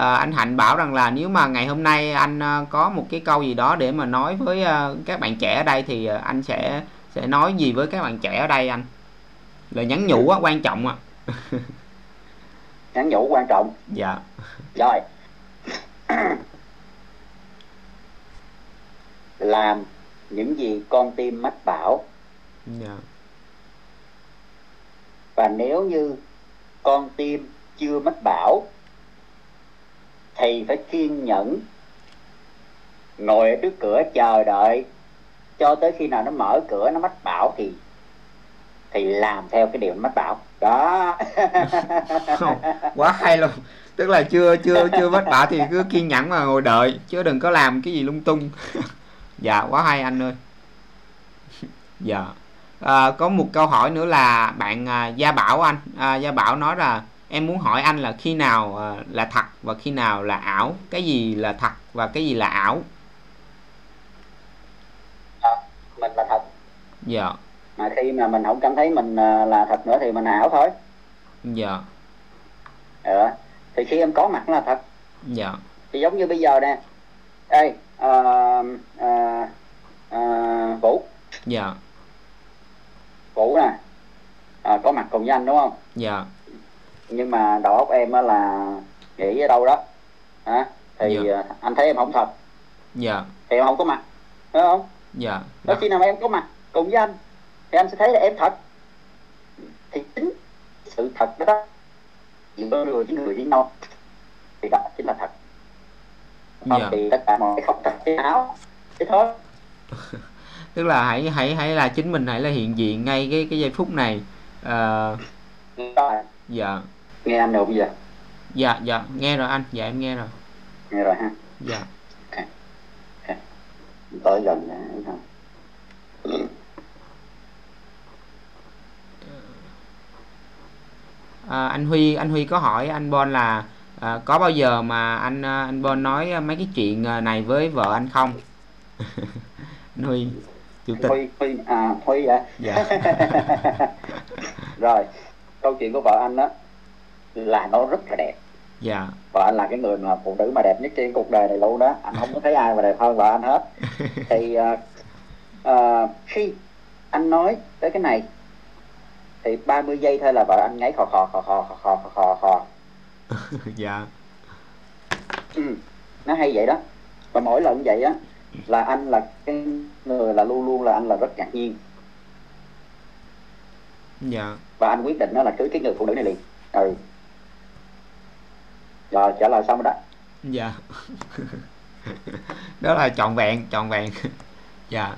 à, anh Hạnh bảo rằng là nếu mà ngày hôm nay anh à, có một cái câu gì đó để mà nói với à, các bạn trẻ ở đây thì anh sẽ sẽ nói gì với các bạn trẻ ở đây anh? Lời nhắn nhủ á quan trọng à nhắn nhủ quan trọng. Dạ. Rồi. Làm những gì con tim mách bảo. Dạ. Và nếu như con tim chưa mách bảo thì phải kiên nhẫn ngồi ở trước cửa chờ đợi cho tới khi nào nó mở cửa nó mách bảo thì thì làm theo cái điều nó mách bảo. Đó. Không, quá hay luôn. Tức là chưa chưa chưa vất vả thì cứ kiên nhẫn mà ngồi đợi chứ đừng có làm cái gì lung tung. Dạ quá hay anh ơi. Dạ. À, có một câu hỏi nữa là bạn à, gia bảo anh. À, gia bảo nói là em muốn hỏi anh là khi nào à, là thật và khi nào là ảo? Cái gì là thật và cái gì là ảo? Mình là thật. Dạ. Mà khi mà mình không cảm thấy mình à, là thật nữa thì mình ảo thôi. Dạ. Ừ. thì khi em có mặt là thật. Dạ. Thì giống như bây giờ nè. Ê à, à, à, vũ. Dạ. Vũ nè. À, có mặt cùng với anh đúng không? Dạ nhưng mà đầu óc em á là nghĩ ở đâu đó. Hả? Thì Dạ. à, anh thấy em không thật. Dạ. Thì em không có mặt. Đúng không? Dạ. Đó khi nào em có mặt cùng với anh thì anh sẽ thấy là em thật. Thì chính sự thật đó, giữa người với người với nhau thì đó chính là thật. Không Dạ. thì tất cả mọi cái không thật cái áo thế thôi tức là hãy hãy hãy là chính mình hãy là hiện diện ngay cái cái giây phút này. Ờ, Rồi, dạ nghe anh được bây giờ dạ dạ. Nghe rồi anh. Dạ em nghe rồi. Nghe rồi ha. Dạ. Tới gần nè thấy không? à, anh Huy anh Huy có hỏi anh Bon là à, có bao giờ mà anh à, anh Bon nói mấy cái chuyện à, này với vợ anh không? Anh Huy chủ tịch. Huy Huy à Huy à dạ. Rồi câu chuyện của vợ anh đó là nó rất là đẹp. Dạ. Vợ anh là cái người mà phụ nữ mà đẹp nhất trên cuộc đời này luôn đó. Anh không có thấy ai mà đẹp hơn vợ anh hết. Thì à, à, khi anh nói tới cái này thì 30 giây thôi là vợ anh ngáy khò khò khò khò khò khò khò khò khò. Dạ. Ừ. nó hay vậy đó. Và mỗi lần vậy á là anh là cái người là luôn luôn là anh là rất ngạc nhiên. Dạ. Và anh quyết định đó là cưới cái người phụ nữ này liền. Ừ rồi trả lời xong rồi đó. Dạ. Đó là trọn vẹn trọn vẹn. Dạ.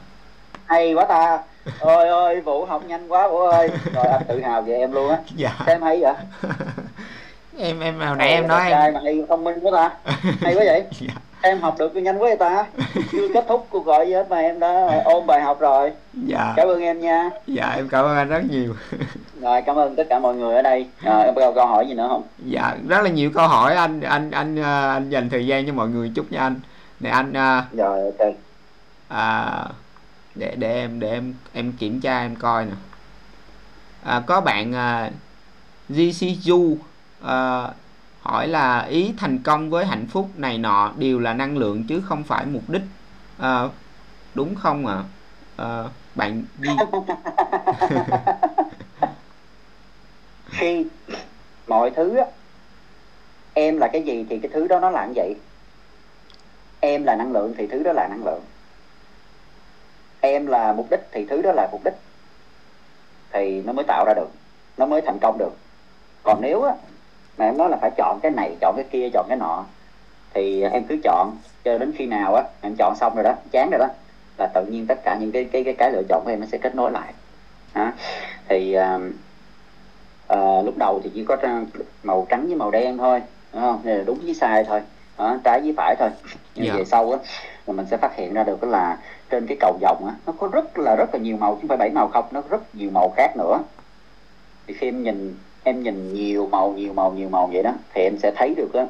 Hay quá ta. Ôi ơi vũ học nhanh quá vũ ơi. Rồi anh tự hào về em luôn á. Dạ. Xem hay vậy? Em em hồi nãy em nói đẹp em trai mà hay thông minh quá ta. Hay quá vậy. Dạ, em học được nhanh quá vậy ta. Chưa kết thúc cuộc gọi gì hết mà em đã ôn bài học rồi. Dạ. Cảm ơn em nha. Dạ em cảm ơn anh rất nhiều rồi cảm ơn tất cả mọi người ở đây. À, em có câu hỏi gì nữa không? Dạ rất là nhiều câu hỏi. Anh anh anh à, anh dành thời gian cho mọi người chút nha anh. Để anh à, rồi ok. à, để để em để em em kiểm tra em coi nè. À, có bạn à, GCU à, hỏi là ý thành công với hạnh phúc này nọ đều là năng lượng chứ không phải mục đích. À, đúng không ạ? À? bạn G, khi mọi thứ á em là cái gì thì cái thứ đó nó là như vậy. Em là năng lượng thì thứ đó là năng lượng. Em là mục đích thì thứ đó là mục đích. Thì nó mới tạo ra được nó mới thành công được. Còn nếu á mà em nói là phải chọn cái này chọn cái kia chọn cái nọ thì em cứ chọn cho đến khi nào á em chọn xong rồi đó chán rồi đó là tự nhiên tất cả những cái cái cái, cái lựa chọn của em nó sẽ kết nối lại. Đó. thì uh, à, lúc đầu thì chỉ có màu trắng với màu đen thôi đúng không? Là đúng với sai thôi đó, trái với phải thôi. Nhưng Dạ. về sau á là mình sẽ phát hiện ra được là trên cái cầu vồng á nó có rất là rất là nhiều màu chứ không phải bảy màu không nó rất nhiều màu khác nữa. Thì khi em nhìn em nhìn nhiều màu nhiều màu nhiều màu vậy đó thì em sẽ thấy được á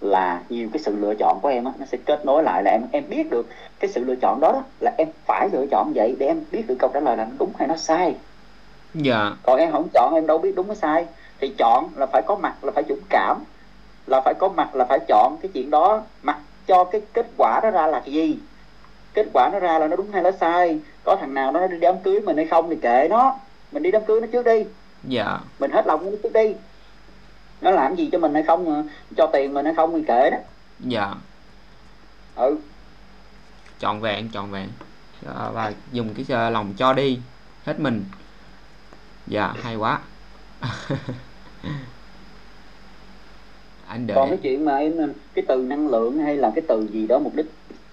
là nhiều cái sự lựa chọn của em á nó sẽ kết nối lại là em em biết được cái sự lựa chọn đó, đó là em phải lựa chọn vậy để em biết được câu trả lời là đúng hay nó sai dạ. Còn em không chọn em đâu biết đúng hay sai. Thì chọn là phải có mặt là phải dũng cảm. Là phải có mặt là phải chọn cái chuyện đó. Mặc cho cái kết quả đó ra là cái gì? Kết quả nó ra là nó đúng hay là sai? Có thằng nào nó đi đám cưới mình hay không thì kệ nó. Mình đi đám cưới nó trước đi. Dạ. Mình hết lòng nó trước đi. Nó làm gì cho mình hay không cho tiền mình hay không thì kệ đó. Dạ. Ừ. Trọn vẹn trọn vẹn. Và dùng cái ờ, lòng cho đi. Hết mình dạ hay quá. Anh đợi. Còn cái chuyện mà em cái từ năng lượng hay là cái từ gì đó mục đích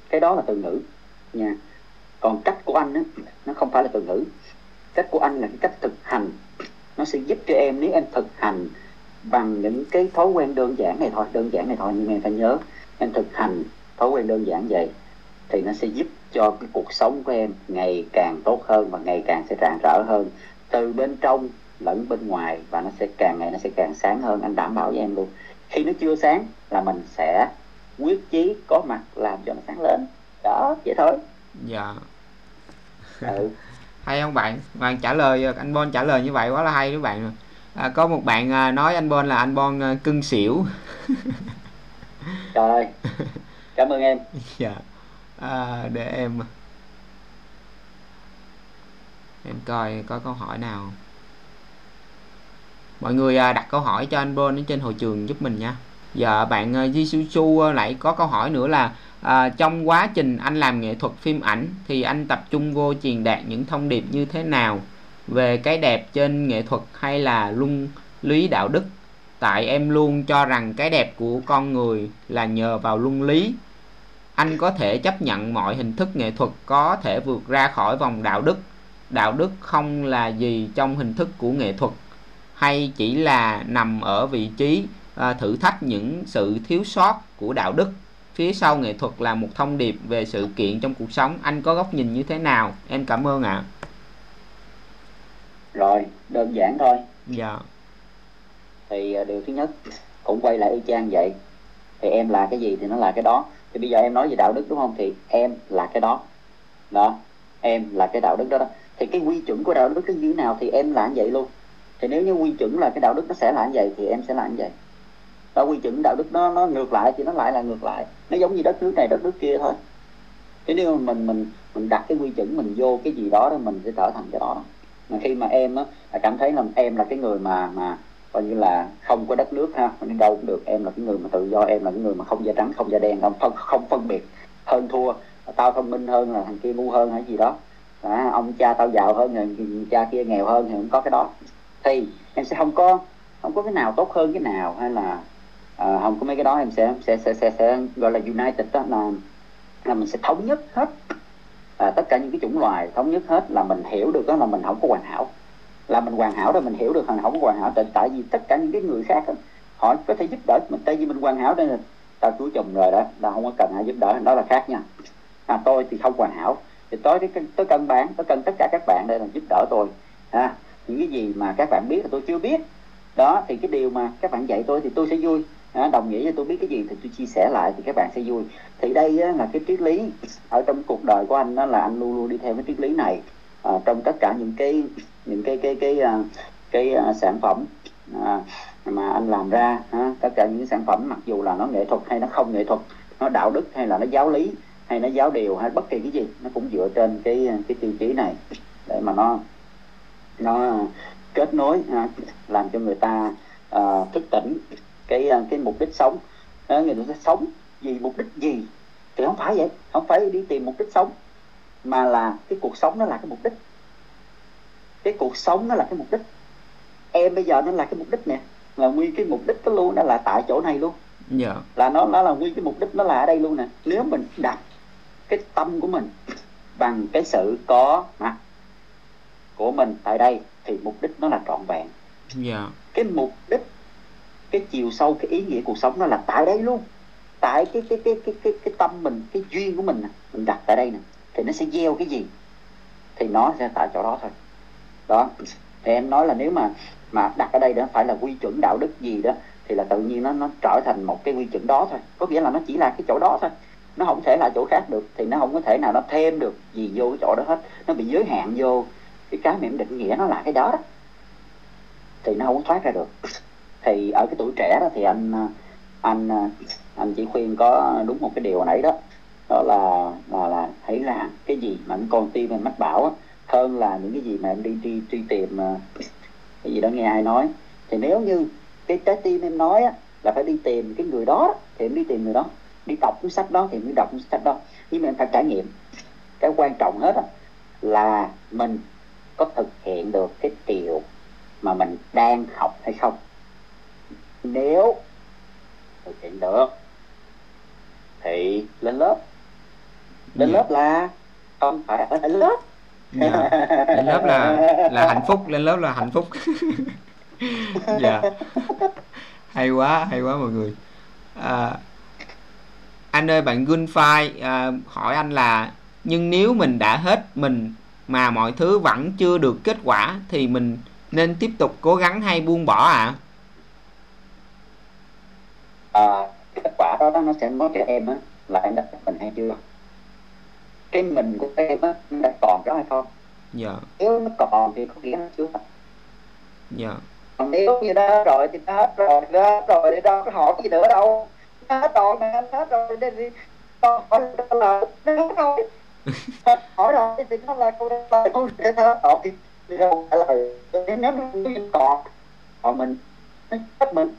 cái đó là từ ngữ. Nha còn cách của anh á nó không phải là từ ngữ. Cách của anh là cái cách thực hành. Nó sẽ giúp cho em nếu em thực hành bằng những cái thói quen đơn giản này thôi đơn giản này thôi nhưng em phải nhớ em thực hành thói quen đơn giản vậy thì nó sẽ giúp cho cái cuộc sống của em ngày càng tốt hơn và ngày càng sẽ rạng rỡ hơn từ bên trong lẫn bên ngoài và nó sẽ càng ngày nó sẽ càng sáng hơn. Anh đảm bảo với em luôn. Khi nó chưa sáng là mình sẽ quyết chí có mặt làm cho nó sáng lên. Đó vậy thôi. Dạ. Ừ. hay không bạn? Bạn trả lời anh Bon trả lời như vậy quá là hay các bạn. À, có một bạn à, nói anh Bon là anh Bon à, cưng xỉu. Trời ơi. Cảm ơn em. Dạ. À, để em em coi có câu hỏi nào. Mọi người à, đặt câu hỏi cho anh Bon ở trên hội trường giúp mình nha. Giờ bạn à, di su su à, lại có câu hỏi nữa là à, trong quá trình anh làm nghệ thuật phim ảnh thì anh tập trung vô truyền đạt những thông điệp như thế nào về cái đẹp trên nghệ thuật hay là luân lý đạo đức? Tại em luôn cho rằng cái đẹp của con người là nhờ vào luân lý. Anh có thể chấp nhận mọi hình thức nghệ thuật có thể vượt ra khỏi vòng đạo đức đạo đức không là gì trong hình thức của nghệ thuật hay chỉ là nằm ở vị trí à, thử thách những sự thiếu sót của đạo đức. Phía sau nghệ thuật là một thông điệp về sự kiện trong cuộc sống. Anh có góc nhìn như thế nào? Em cảm ơn ạ. Rồi đơn giản thôi. Dạ. Thì à, điều thứ nhất cũng quay lại y chang vậy. Thì em là cái gì thì nó là cái đó. Thì bây giờ em nói về đạo đức đúng không? Thì em là cái đó. Đó em là cái đạo đức đó, đó thì cái quy chuẩn của đạo đức cái như thế nào thì em là như vậy luôn. Thì nếu như quy chuẩn là cái đạo đức nó sẽ là như vậy thì em sẽ là như vậy. Và quy chuẩn đạo đức nó nó ngược lại thì nó lại là ngược lại. Nó giống như đất nước này, đất nước kia thôi. Thế nếu mà mình mình mình đặt cái quy chuẩn mình vô cái gì đó thì mình sẽ trở thành cái đó. Mà khi mà em á cảm thấy là em là cái người mà mà coi như là không có đất nước ha đi đâu cũng được. Em là cái người mà tự do, em là cái người mà không da trắng, không da đen, không phân không phân biệt. Hơn thua, tao thông minh hơn là thằng kia ngu hơn hay gì đó à, ông cha tao giàu hơn người cha kia nghèo hơn thì không có cái đó. Thì em sẽ không có không có cái nào tốt hơn cái nào hay là à, không có mấy cái đó em sẽ sẽ sẽ sẽ, sẽ gọi là united đó là là mình sẽ thống nhất hết. À, tất cả những cái chủng loài thống nhất hết là mình hiểu được đó là mình không có hoàn hảo. Là mình hoàn hảo rồi mình hiểu được thằng không có hoàn hảo tại tại vì tất cả những cái người khác đó, họ có thể giúp đỡ mình. Tại vì mình hoàn hảo đây là tao chúa chồng rồi đó tao không có cần ai giúp đỡ đó là khác nha. À, tôi thì không hoàn hảo thì tôi tôi cần bạn tôi cần tất cả các bạn để làm giúp đỡ tôi. Ha những cái gì mà các bạn biết là tôi chưa biết. Đó thì cái điều mà các bạn dạy tôi thì tôi sẽ vui. À, đồng nghĩa với tôi biết cái gì thì tôi chia sẻ lại thì các bạn sẽ vui. Thì đây á, là cái triết lý ở trong cuộc đời của anh đó là anh luôn luôn đi theo cái triết lý này. À, trong tất cả những cái những cái cái cái à, cái, cái, cái sản phẩm à, mà anh làm ra ha, tất cả những sản phẩm mặc dù là nó nghệ thuật hay nó không nghệ thuật nó đạo đức hay là nó giáo lý hay nó giáo điều hay bất kỳ cái gì nó cũng dựa trên cái cái tiêu chí này. Để mà nó nó kết nối ha, làm cho người ta uh, thức tỉnh cái cái mục đích sống. Đó, người ta sống vì mục đích gì? Thì không phải vậy không phải đi tìm mục đích sống mà là cái cuộc sống nó là cái mục đích. Cái cuộc sống nó là cái mục đích. Em bây giờ nó là cái mục đích nè là nguyên cái mục đích đó luôn đó là tại chỗ này luôn. Dạ. là nó nó là nguyên cái mục đích nó là ở đây luôn nè. Nếu mình đặt cái tâm của mình bằng cái sự có mặt của mình tại đây thì mục đích nó là trọn vẹn. Dạ. cái mục đích cái chiều sâu cái ý nghĩa cuộc sống nó là tại đây luôn. Tại cái cái cái cái cái, cái tâm mình cái duyên của mình mình đặt tại đây nè thì nó sẽ gieo cái gì? Thì nó sẽ tại chỗ đó thôi. Đó. Thì em nói là nếu mà mà đặt ở đây đó phải là quy chuẩn đạo đức gì đó thì là tự nhiên nó nó trở thành một cái quy chuẩn đó thôi. Có nghĩa là nó chỉ là cái chỗ đó thôi nó không thể là chỗ khác được thì nó không có thể nào nó thêm được gì vô cái chỗ đó hết. Nó bị giới hạn vô cái cái mà em định nghĩa nó là cái đó, đó. Thì nó không thoát ra được. Thì ở cái tuổi trẻ đó thì anh anh anh chỉ khuyên có đúng một cái điều nãy đó. Đó là là là hãy làm cái gì mà con tim em mách bảo á, hơn là những cái gì mà em đi đi đi tìm à, cái gì đó nghe ai nói. Thì nếu như cái trái tim em nói á, là phải đi tìm cái người đó thì em đi tìm người đó đi đọc cuốn sách đó thì em đi đọc cuốn sách đó. Nhưng mà em phải trải nghiệm. Cái quan trọng hết á, là mình có thực hiện được cái điều mà mình đang học hay không. Nếu thực hiện được thì lên lớp. Lên Dạ. lớp là không phải ở lên lớp. Dạ. lên lớp là là hạnh phúc. Lên lớp là hạnh phúc. Dạ. Hay quá hay quá mọi người. À, anh ơi bạn Gunfire à, hỏi anh là nhưng nếu mình đã hết mình mà mọi thứ vẫn chưa được kết quả thì mình nên tiếp tục cố gắng hay buông bỏ ạ? À, kết quả đó nó sẽ nói cho em á là em đã mình hay chưa? Cái mình của em á đã còn đó hay không? Dạ. Nếu nó còn thì có nghĩa nó chưa dạ. Còn nếu như đó rồi thì nó hết rồi nó hết rồi thì đâu có hỏi gì nữa đâu hết rồi mà nó hết rồi. Thì con hỏi là hết rồi hỏi rồi thì nó là câu trả lời không nó hết rồi. Thì đâu trả lời nếu nó còn còn mình nó hết mình.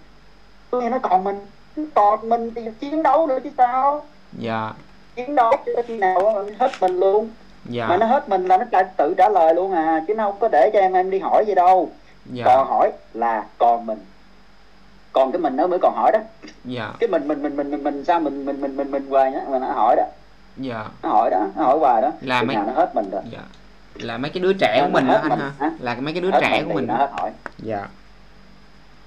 Tôi nghe nó còn mình còn mình thì chiến đấu nữa chứ sao? Dạ. Chiến đấu cho khi nào mình hết mình luôn. Dạ. Mà nó hết mình là nó trả, tự trả lời luôn à chứ nó không có để cho em em đi hỏi gì đâu. Dạ. Còn hỏi là còn mình còn cái mình nó mới còn hỏi đó. Dạ. Cái mình mình mình mình mình, mình sao mình mình mình mình mình hoài nhá mà nó hỏi đó. Dạ. Nó hỏi đó nó hỏi hoài đó. Là Chừng mấy- nó hết mình rồi. Dạ. Là mấy cái đứa trẻ của mình đó anh mình, ha? hả? là mấy cái đứa hết trẻ mình của mình. nó hết hỏi. Dạ.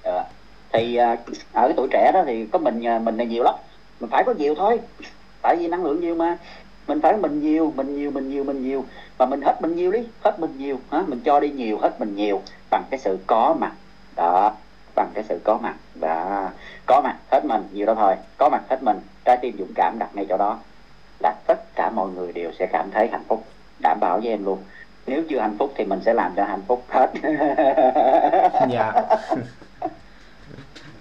Ờ. thì à, ở cái tuổi trẻ đó thì có mình à, mình là nhiều lắm. Mình phải có nhiều thôi. Tại vì năng lượng nhiều mà. Mình phải mình nhiều mình nhiều mình nhiều mình nhiều. Mà mình hết mình nhiều đi hết mình nhiều hả? Mình cho đi nhiều hết mình nhiều bằng cái sự có mặt. Đó bằng cái sự có mặt đó có mặt hết mình nhiều đó thôi. Có mặt hết mình trái tim dũng cảm đặt ngay chỗ đó. Là tất cả mọi người đều sẽ cảm thấy hạnh phúc đảm bảo với em luôn. Nếu chưa hạnh phúc thì mình sẽ làm cho hạnh phúc hết. Dạ.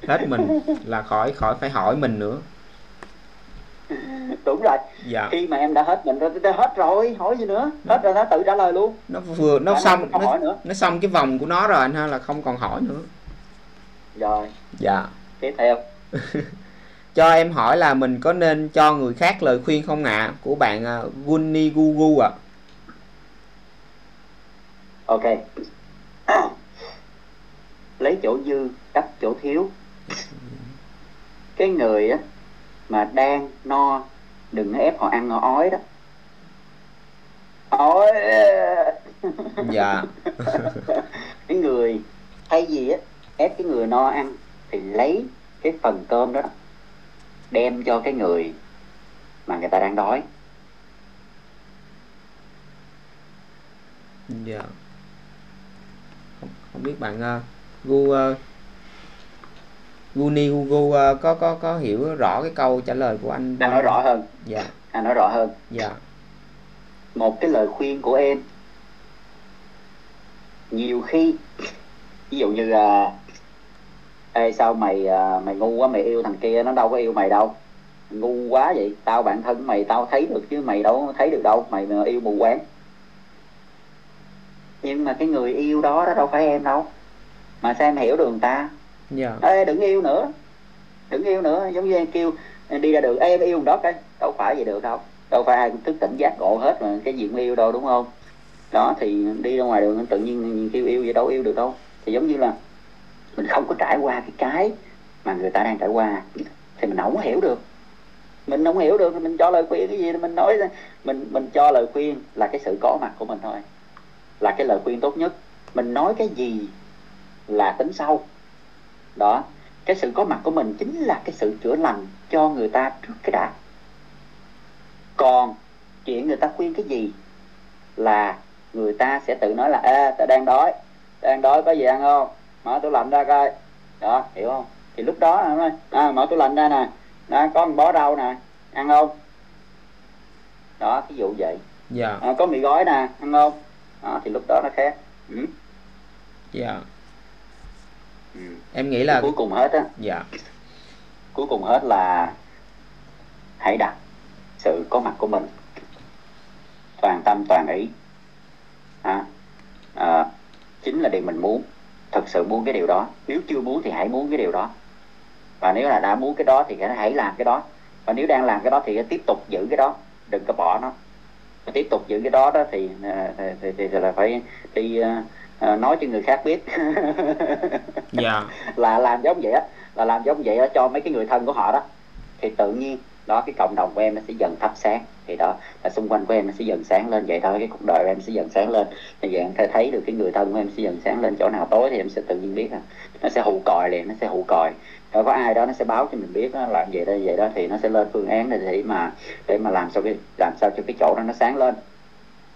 Hết mình là khỏi khỏi phải hỏi mình nữa. Đúng rồi. Dạ. Khi mà em đã hết mình rồi hết rồi hỏi gì nữa? Hết rồi nó tự trả lời luôn. Nó vừa nó Đã xong nó, hỏi nữa. nó xong cái vòng của nó rồi anh ha là không còn hỏi nữa rồi. Dạ. Tiếp theo. Cho em hỏi là mình có nên cho người khác lời khuyên không ạ? Của bạn uh, Gunni Gugu ạ. Ok. Lấy chỗ dư đắp chỗ thiếu. Cái người á mà đang no đừng ép họ ăn họ ói đó. Ói. Dạ. Cái người thay vì á ép cái người no ăn thì lấy cái phần cơm đó đem cho cái người mà người ta đang đói. Dạ. Không, không biết bạn uh, Gu uh, Guni uh, có có có hiểu rõ cái câu trả lời của anh đang nói rõ hơn. Dạ. À, nói rõ hơn. Dạ. Một cái lời khuyên của em. Nhiều khi ví dụ như à, Ê sao mày à, mày ngu quá mày yêu thằng kia nó đâu có yêu mày đâu. Ngu quá vậy tao bạn thân mày tao thấy được chứ mày đâu thấy được đâu mày mà yêu mù quáng. Nhưng mà cái người yêu đó đó đâu phải em đâu. Mà sao em hiểu được người ta? Dạ. Ê đừng yêu nữa. Đừng yêu nữa giống như em kêu đi ra đường Ê, em yêu đó cái đâu phải vậy được đâu. Đâu phải ai cũng thức tỉnh giác ngộ hết mà cái gì cũng yêu đâu đúng không? Đó thì đi ra ngoài đường tự nhiên kêu yêu vậy đâu yêu được đâu. Thì giống như là mình không có trải qua cái cái mà người ta đang trải qua. Thì mình không hiểu được. Mình không hiểu được thì mình cho lời khuyên cái gì mình nói mình mình cho lời khuyên là cái sự có mặt của mình thôi. Là cái lời khuyên tốt nhất. Mình nói cái gì là tính sau. Đó. Cái sự có mặt của mình chính là cái sự chữa lành cho người ta trước cái đã. Còn chuyện người ta khuyên cái gì là người ta sẽ tự nói là, ê ta đang đói. Đang đói, có gì ăn không? Mở tủ lạnh ra coi. Đó hiểu không? Thì lúc đó nó nói à, mở tủ lạnh ra nè. Đó, có một bó rau nè. Ăn không? Đó ví dụ vậy. Dạ. À, có mì gói nè. Ăn không? Đó, thì lúc đó nó khác. Ừ. dạ. Ừ. em nghĩ là cuối cùng hết á. Dạ. Cuối cùng hết là hãy đặt sự có mặt của mình. Toàn tâm toàn ý. À, à, chính là điều mình muốn thật sự muốn cái điều đó. Nếu chưa muốn thì hãy muốn cái điều đó. Và nếu là đã muốn cái đó thì hãy làm cái đó. Và nếu đang làm cái đó thì tiếp tục giữ cái đó. Đừng có bỏ nó. Và tiếp tục giữ cái đó đó thì à, thì, thì, thì, thì là phải đi uh, nói cho người khác biết. Dạ. Là làm giống vậy á. Là làm giống vậy đó cho mấy cái người thân của họ đó. Thì tự nhiên đó cái cộng đồng của em nó sẽ dần thắp sáng. Thì đó là xung quanh của em nó sẽ dần sáng lên vậy thôi cái cuộc đời của em sẽ dần sáng lên. Thì vậy em thấy thấy được cái người thân của em sẽ dần sáng lên chỗ nào tối thì em sẽ tự nhiên biết là nó sẽ hụ còi liền nó sẽ hụ còi. Rồi có ai đó nó sẽ báo cho mình biết đó, làm vậy đó vậy đó thì nó sẽ lên phương án để mà để mà làm sao cái làm sao cho cái chỗ đó nó sáng lên.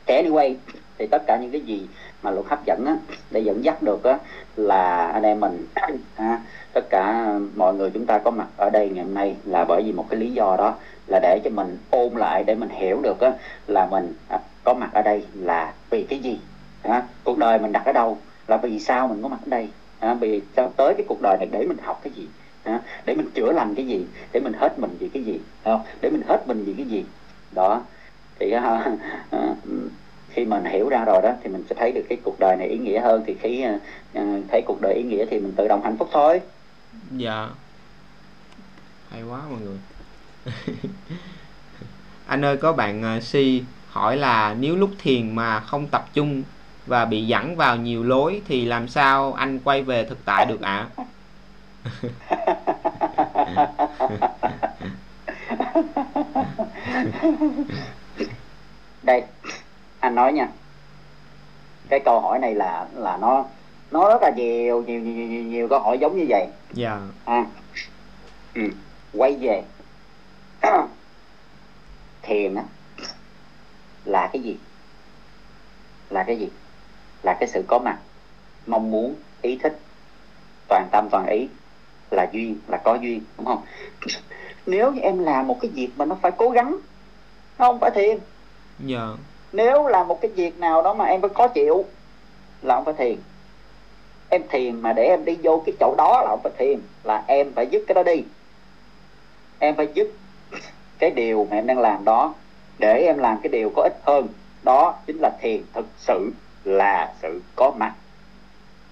Thế anyway thì tất cả những cái gì mà luật hấp dẫn á, để dẫn dắt được á, là anh em mình à, tất cả mọi người chúng ta có mặt ở đây ngày hôm nay là bởi vì một cái lý do đó là để cho mình ôn lại để mình hiểu được á, là mình à, có mặt ở đây là vì cái gì à, cuộc đời mình đặt ở đâu? Là vì sao mình có mặt ở đây? À, vì sao tới cái cuộc đời này để mình học cái gì? À, để mình chữa lành cái gì? Để mình hết mình vì cái gì? Không? để mình hết mình vì cái gì? Đó. Thì à, à, khi mình hiểu ra rồi đó thì mình sẽ thấy được cái cuộc đời này ý nghĩa hơn. Thì khi uh, thấy cuộc đời ý nghĩa thì mình tự động hạnh phúc thôi dạ. Hay quá mọi người. Anh ơi có bạn C si hỏi là nếu lúc thiền mà không tập trung và bị dẫn vào nhiều lối thì làm sao anh quay về thực tại được ạ? À? đây anh nói nha. Cái câu hỏi này là là nó nó rất là nhiều nhiều nhiều, nhiều, nhiều câu hỏi giống như vậy dạ. À, ừ. quay về. Thiền á là cái gì? Là cái gì? Là cái sự có mặt mong muốn ý thích toàn tâm toàn ý là duyên là có duyên đúng không? Nếu như em làm một cái việc mà nó phải cố gắng nó không phải thiền. Dạ. Nếu là một cái việc nào đó mà em phải khó chịu là không phải thiền em thiền mà để em đi vô cái chỗ đó là không phải thiền là em phải dứt cái đó đi. Em phải dứt cái điều mà em đang làm đó, để em làm cái điều có ích hơn. Đó chính là thiền, thực sự là sự có mặt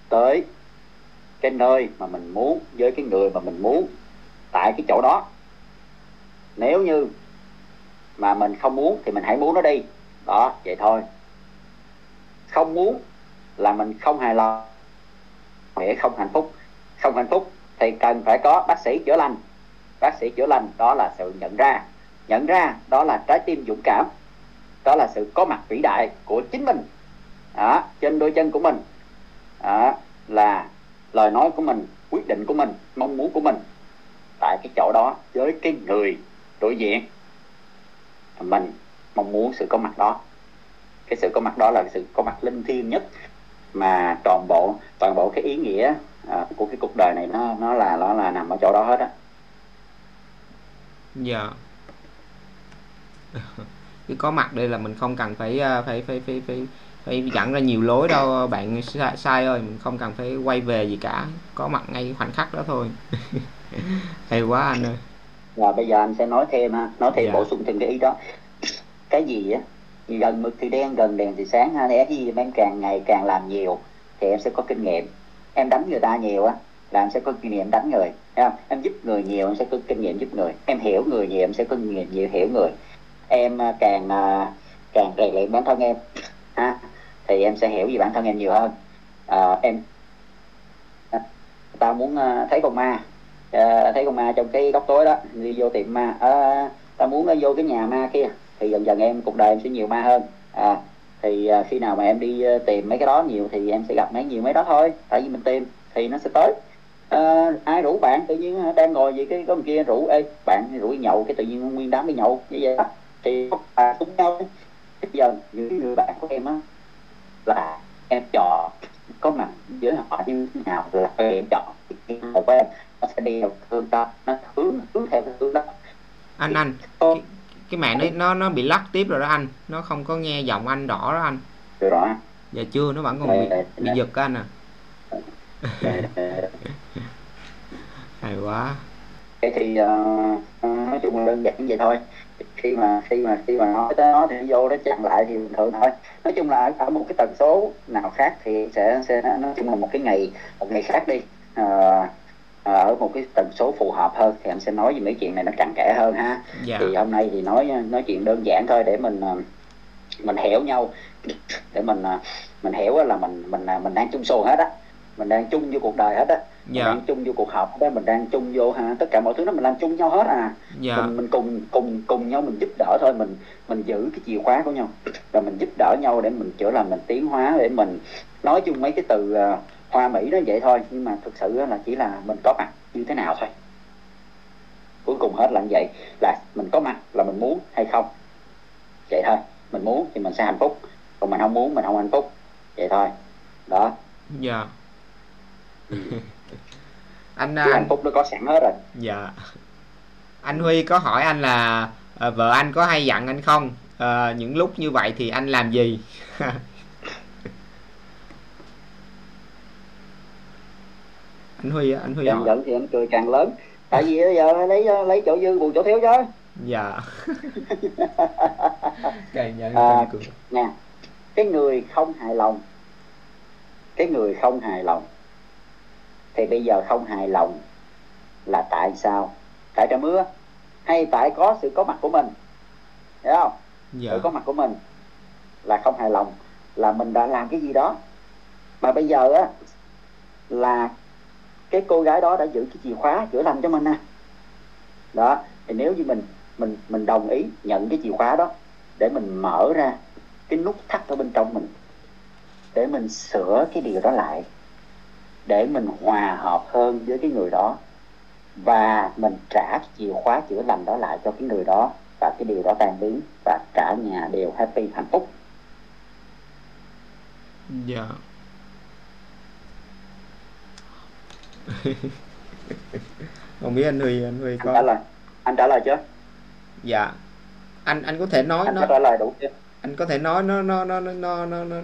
tới cái nơi mà mình muốn, với cái người mà mình muốn tại cái chỗ đó. Nếu như mà mình không muốn thì mình hãy muốn nó đi. Đó, vậy thôi. Không muốn là mình không hài lòng nghĩa không hạnh phúc. Không hạnh phúc thì cần phải có bác sĩ chữa lành. Bác sĩ chữa lành đó là sự nhận ra. Nhận ra đó là trái tim dũng cảm. Đó là sự có mặt vĩ đại của chính mình. Đó, trên đôi chân của mình. Đó, là lời nói của mình quyết định của mình mong muốn của mình. Tại cái chỗ đó với cái người đối diện mình mong muốn sự có mặt đó. Cái sự có mặt đó là sự có mặt linh thiêng nhất mà toàn bộ ý nghĩa à, của cái cuộc đời này nó nó là nó là nằm ở chỗ đó hết á. Dạ. Cái có mặt đây là mình không cần phải à, phải phải phải phải phải dẫn ra nhiều lối đâu bạn sai, sai ơi mình không cần phải quay về gì cả. Có mặt ngay khoảnh khắc đó thôi. Hay quá anh ơi. Rồi bây giờ anh sẽ nói thêm ha nói thêm dạ. bổ sung thêm cái ý đó. Cái gì á gần mực thì đen gần đèn thì sáng ha thì em càng ngày càng làm nhiều thì em sẽ có kinh nghiệm em đánh người ta nhiều á là em sẽ có kinh nghiệm đánh người em, em giúp người nhiều em sẽ có kinh nghiệm giúp người. Em hiểu người nhiều em sẽ có kinh nghiệm nhiều hiểu người. Em à, càng à, càng rèn luyện bản thân em ha thì em sẽ hiểu về bản thân em nhiều hơn. À, em à, tao muốn thấy con ma. À, thấy con ma trong cái góc tối đó đi vô tiệm ma. À, tao muốn nó vô cái nhà ma kia thì dần dần em cuộc đời em sẽ nhiều ma hơn. À thì à, khi nào mà em đi uh, tìm mấy cái đó nhiều thì em sẽ gặp mấy nhiều mấy đó thôi. Tại vì mình tìm thì nó sẽ tới. À, ai rủ bạn tự nhiên đang ngồi gì cái có một kia rủ ê bạn rủ nhậu cái tự nhiên nguyên đám đi nhậu như vậy đó. Thì à, cùng nhau bây giờ những người bạn của em á là em chọn có mặt với họ như thế nào là em chọn một em. Nó sẽ đi theo hướng đó nó hướng hướng theo hướng đó. Anh anh cái mạng đấy nó nó bị lắc tiếp rồi đó anh. Nó không có nghe giọng anh rõ đó anh. Chưa rõ dạ chưa nó vẫn còn bị, bị giật anh à. Hay quá. Vậy thì uh, nói chung là đơn giản vậy thôi. Khi mà khi mà khi mà nói tới nó thì nó vô nó chặn lại thì bình thường thôi. Nói chung là ở một cái tần số nào khác thì sẽ sẽ nói chung là một cái ngày một ngày khác đi. Uh, ở một cái tần số phù hợp hơn thì em sẽ nói về mấy chuyện này nó cặn kẽ hơn ha. Dạ. Thì hôm nay thì nói nói chuyện đơn giản thôi để mình ờ, mình hiểu nhau. Để mình ờ, mình hiểu là mình mình ờ, mình đang chung xuồng hết á. Mình đang chung vô cuộc đời hết á. Mình dạ. đang chung vô cuộc họp á. Mình đang chung vô ha tất cả mọi thứ đó mình làm chung nhau hết à. Dạ. Mình mình cùng cùng cùng nhau mình giúp đỡ thôi. Mình mình giữ cái chìa khóa của nhau. Và mình giúp đỡ nhau để mình chữa lành mình tiến hóa để mình nói chung mấy cái từ ờ, hoa mỹ nó vậy thôi nhưng mà thực sự là chỉ là mình có mặt như thế nào thôi. Cuối cùng hết là như vậy là mình có mặt là mình muốn hay không? Vậy thôi mình muốn thì mình sẽ hạnh phúc còn mình không muốn mình không hạnh phúc. Vậy thôi đó. Dạ. Anh cái hạnh anh phúc nó có sẵn hết rồi. Dạ. Anh Huy có hỏi anh là ờ, vợ anh có hay dặn anh không? Ờ, những lúc như vậy thì anh làm gì anh Huy á, anh Huy hỏi. giận thì em cười càng lớn. Tại vì bây giờ lấy lấy chỗ dư bù chỗ thiếu chứ. Dạ. Càng nhận À. càng cười. nè cái người không hài lòng cái người không hài lòng thì bây giờ không hài lòng là tại sao? Tại trời mưa hay tại có sự có mặt của mình? Hiểu không? Dạ. Sự có mặt của mình là không hài lòng là mình đã làm cái gì đó. Mà bây giờ á là cái cô gái đó đã giữ cái chìa khóa chữa lành cho mình nè. Đó, thì nếu như mình mình mình đồng ý nhận cái chìa khóa đó để mình mở ra cái nút thắt ở bên trong mình, để mình sửa cái điều đó lại, để mình hòa hợp hơn với cái người đó và mình trả cái chìa khóa chữa lành đó lại cho cái người đó và cái điều đó tan biến và cả nhà đều happy, hạnh phúc. Dạ. không biết anh Huy anh Huy anh có trả lời. Anh trả lời chưa dạ. Anh anh có thể nói anh nó có trả lời đủ chưa? anh có thể nói nó nó nó nó nó nó nó,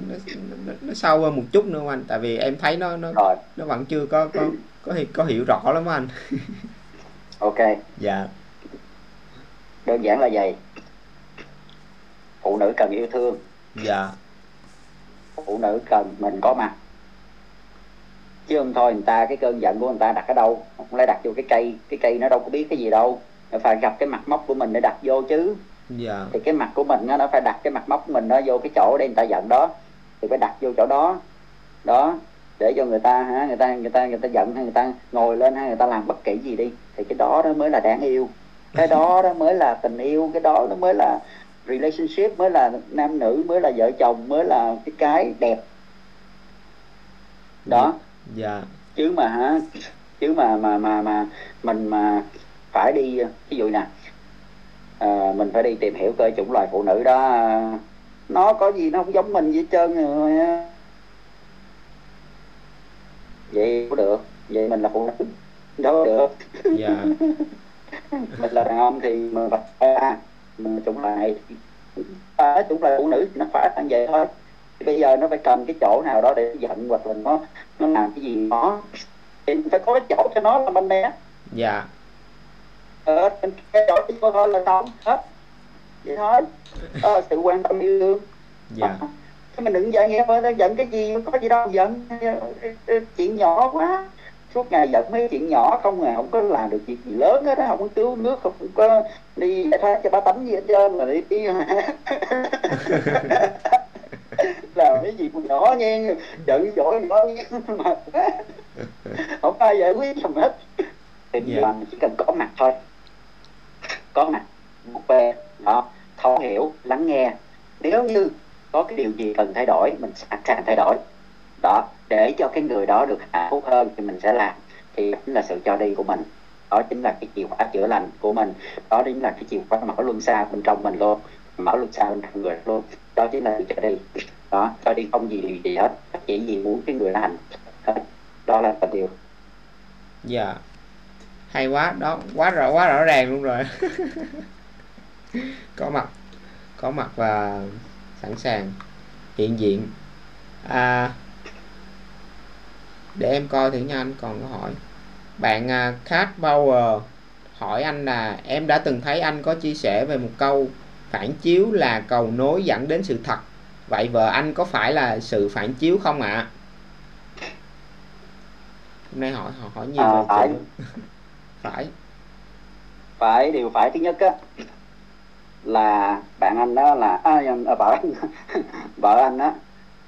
nó, nó, sâu hơn một chút nữa không anh? Tại vì em thấy nó nó rồi. nó vẫn chưa có có có hi- có hiểu rõ lắm anh. Ok. Dạ. Đơn giản là vậy. Phụ nữ cần yêu thương. Dạ. Phụ nữ cần mình có mặt chứ không thôi người ta cái cơn giận của người ta đặt ở đâu? Không lẽ đặt vô cái cây cái cây nó đâu có biết cái gì đâu. Nó phải gặp cái mặt móc của mình để đặt vô chứ. Dạ. Thì cái mặt của mình nó phải đặt cái mặt móc của mình nó vô cái chỗ để người ta giận đó. Thì phải đặt vô chỗ đó. Đó. Để cho người ta hả? Người ta người ta người ta giận hay người ta ngồi lên hay người ta làm bất kỳ gì đi. Thì cái đó đó mới là đáng yêu. Cái đó đó mới là tình yêu. Cái đó nó mới là relationship mới là nam nữ mới là vợ chồng mới là cái cái đẹp. Đó dạ. Chứ mà hả chứ mà mà mà mà mình mà phải đi ví dụ nè à, mình phải đi tìm hiểu coi chủng loài phụ nữ đó à, nó có gì nó không giống mình gì hết trơn rồi á. vậy có được vậy mình là phụ nữ đâu được. Dạ. Mình là đàn ông thì mình phải à, mình chủng loài này à, chủng loài phụ nữ thì nó phải là vậy thôi bây giờ nó phải cần cái chỗ nào đó để giận hoặc là nó nó làm cái gì nó thì mình phải có cái chỗ cho nó là mình nè dạ. Ờ, cái chỗ cho thôi là xong hết. Vậy thôi. Đó là sự quan tâm yêu thương dạ. Chứ mình đừng giận nghe ơi giận cái gì có gì đâu giận. Chuyện nhỏ quá. Suốt ngày giận mấy chuyện nhỏ không à không có làm được việc gì lớn hết á không có cứu nước không có đi giải thoát cho ba tánh gì hết trơn là đi, đi làm cái gì cũng nhỏ nha giận dỗi nhỏ mà không ai giải quyết xong hết. Thì Dạ. yeah. mình chỉ cần có mặt thôi. Có mặt một bề đó thấu hiểu lắng nghe. Nếu như có cái điều gì cần thay đổi mình sẵn sàng thay đổi. Đó để cho cái người đó được hạnh phúc hơn thì mình sẽ làm. Thì chính là sự cho đi của mình. Đó chính là cái chìa khóa chữa lành của mình. Đó chính là cái chìa khóa mở luân xa bên trong mình luôn mở luân xa bên trong người luôn. Đó chính là sự cho đi đó cho đi không gì gì, hết. Chỉ vì muốn cái người đó hạnh phúc đó là tình yêu dạ. Hay quá đó quá rõ quá rõ ràng luôn rồi. Có mặt có mặt và sẵn sàng hiện diện. À, để em coi thử nha anh còn có hỏi. Bạn à, Cat Power hỏi anh là em đã từng thấy anh có chia sẻ về một câu phản chiếu là cầu nối dẫn đến sự thật vậy vợ anh có phải là sự phản chiếu không ạ à? hôm nay hỏi họ hỏi nhiều à, về phải phải phải điều phải thứ nhất á là bạn anh đó là à, à, vợ anh vợ anh đó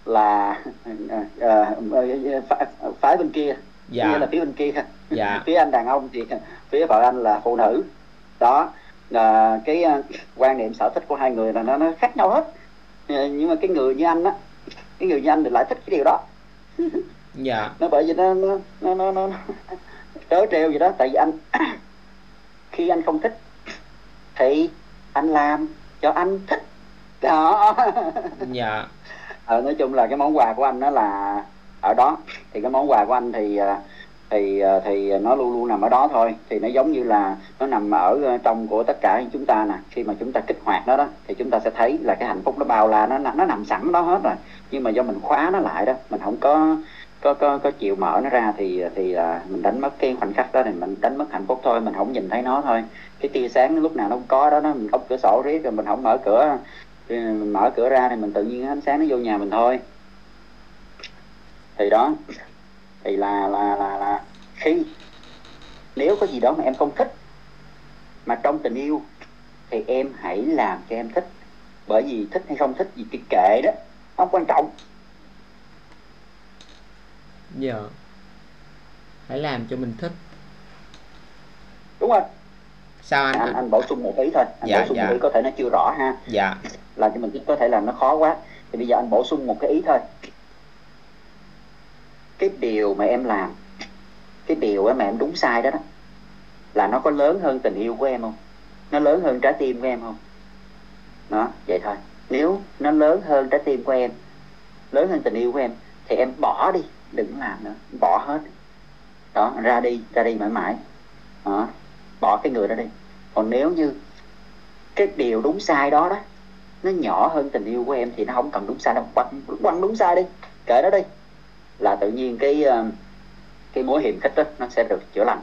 là uh, phái, phái bên kia dạ. nghĩa là phía bên kia dạ. phía anh đàn ông thì phía vợ anh là phụ nữ đó là cái quan niệm sở thích của hai người là nó, nó khác nhau hết nhưng mà cái người như anh á cái người như anh thì lại thích cái điều đó. Dạ. Nó bởi vì nó nó nó nó, nó trớ trêu gì đó tại vì anh khi anh không thích thì anh làm cho anh thích. Đó. Dạ. Ờ, nói chung là cái món quà của anh đó là ở đó thì cái món quà của anh thì ờ, thì ờ, thì nó luôn luôn nằm ở đó thôi. Thì nó giống như là nó nằm ở ờ, trong của tất cả chúng ta nè. Khi mà chúng ta kích hoạt nó đó, thì chúng ta sẽ thấy là cái hạnh phúc nó bao la, nó nó nằm sẵn đó hết rồi. Nhưng mà do mình khóa nó lại đó, mình không có có có có chịu mở nó ra thì thì là mình đánh mất cái khoảnh khắc đó thì mình đánh mất hạnh phúc thôi. Mình không nhìn thấy nó thôi. Cái tia sáng lúc nào nó không có đó, nó mình đóng cửa sổ riết rồi mình không mở cửa mình mở cửa ra thì mình tự nhiên ánh sáng nó vô nhà mình thôi. Thì đó thì là là là là khi nếu có gì đó mà em không thích mà trong tình yêu thì em hãy làm cho em thích. Bởi vì thích hay không thích gì cái kệ đó không quan trọng. Dạ. Hãy làm cho mình thích. Đúng rồi. Sao anh? Anh, anh bổ sung một ý thôi. Anh dạ, bổ sung dạ. một ý có thể nó chưa rõ ha. Dạ. Làm cho mình có thể là nó khó quá. Thì bây giờ anh bổ sung một cái ý thôi cái điều mà em làm, cái điều mà em đúng sai đó đó, là nó có lớn hơn tình yêu của em không? Nó lớn hơn trái tim của em không? Đó, vậy thôi. Nếu nó lớn hơn trái tim của em, lớn hơn tình yêu của em, thì em bỏ đi, đừng làm nữa. Bỏ hết. Đó, ra đi ra đi mãi mãi. Đó, bỏ cái người đó đi. Còn nếu như cái điều đúng sai đó đó, nó nhỏ hơn tình yêu của em thì nó không cần đúng sai đâu. Quăng quăng đúng sai đi. Kệ nó đi là tự nhiên cái ờ, cái mối hiềm khích đó nó sẽ được chữa lành.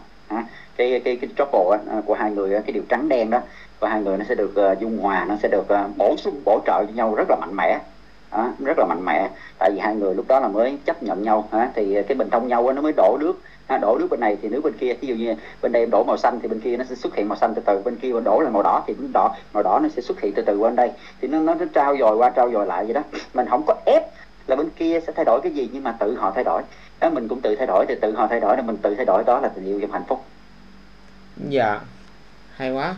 Cái cái cái trouble ờ, của hai người cái điều trắng đen đó của hai người nó sẽ được uh, dung hòa nó sẽ được uh, bổ sung bổ trợ cho nhau rất là mạnh mẽ. Rất là mạnh mẽ. Tại vì hai người lúc đó là mới chấp nhận nhau thì cái bình thông nhau nó mới đổ nước. Đổ nước bên này thì nước bên kia. Ví dụ như bên đây em đổ màu xanh thì bên kia nó sẽ xuất hiện màu xanh từ từ. Bên kia mình đổ là màu đỏ thì nước đỏ màu đỏ nó sẽ xuất hiện từ từ bên đây. Thì nó nó, nó trao dồi qua trao dồi lại vậy đó. Mình không có ép là bên kia sẽ thay đổi cái gì nhưng mà tự họ thay đổi. Đó mình cũng tự thay đổi thì tự họ thay đổi là mình tự thay đổi đó là tình yêu trong hạnh phúc. Dạ. Hay quá.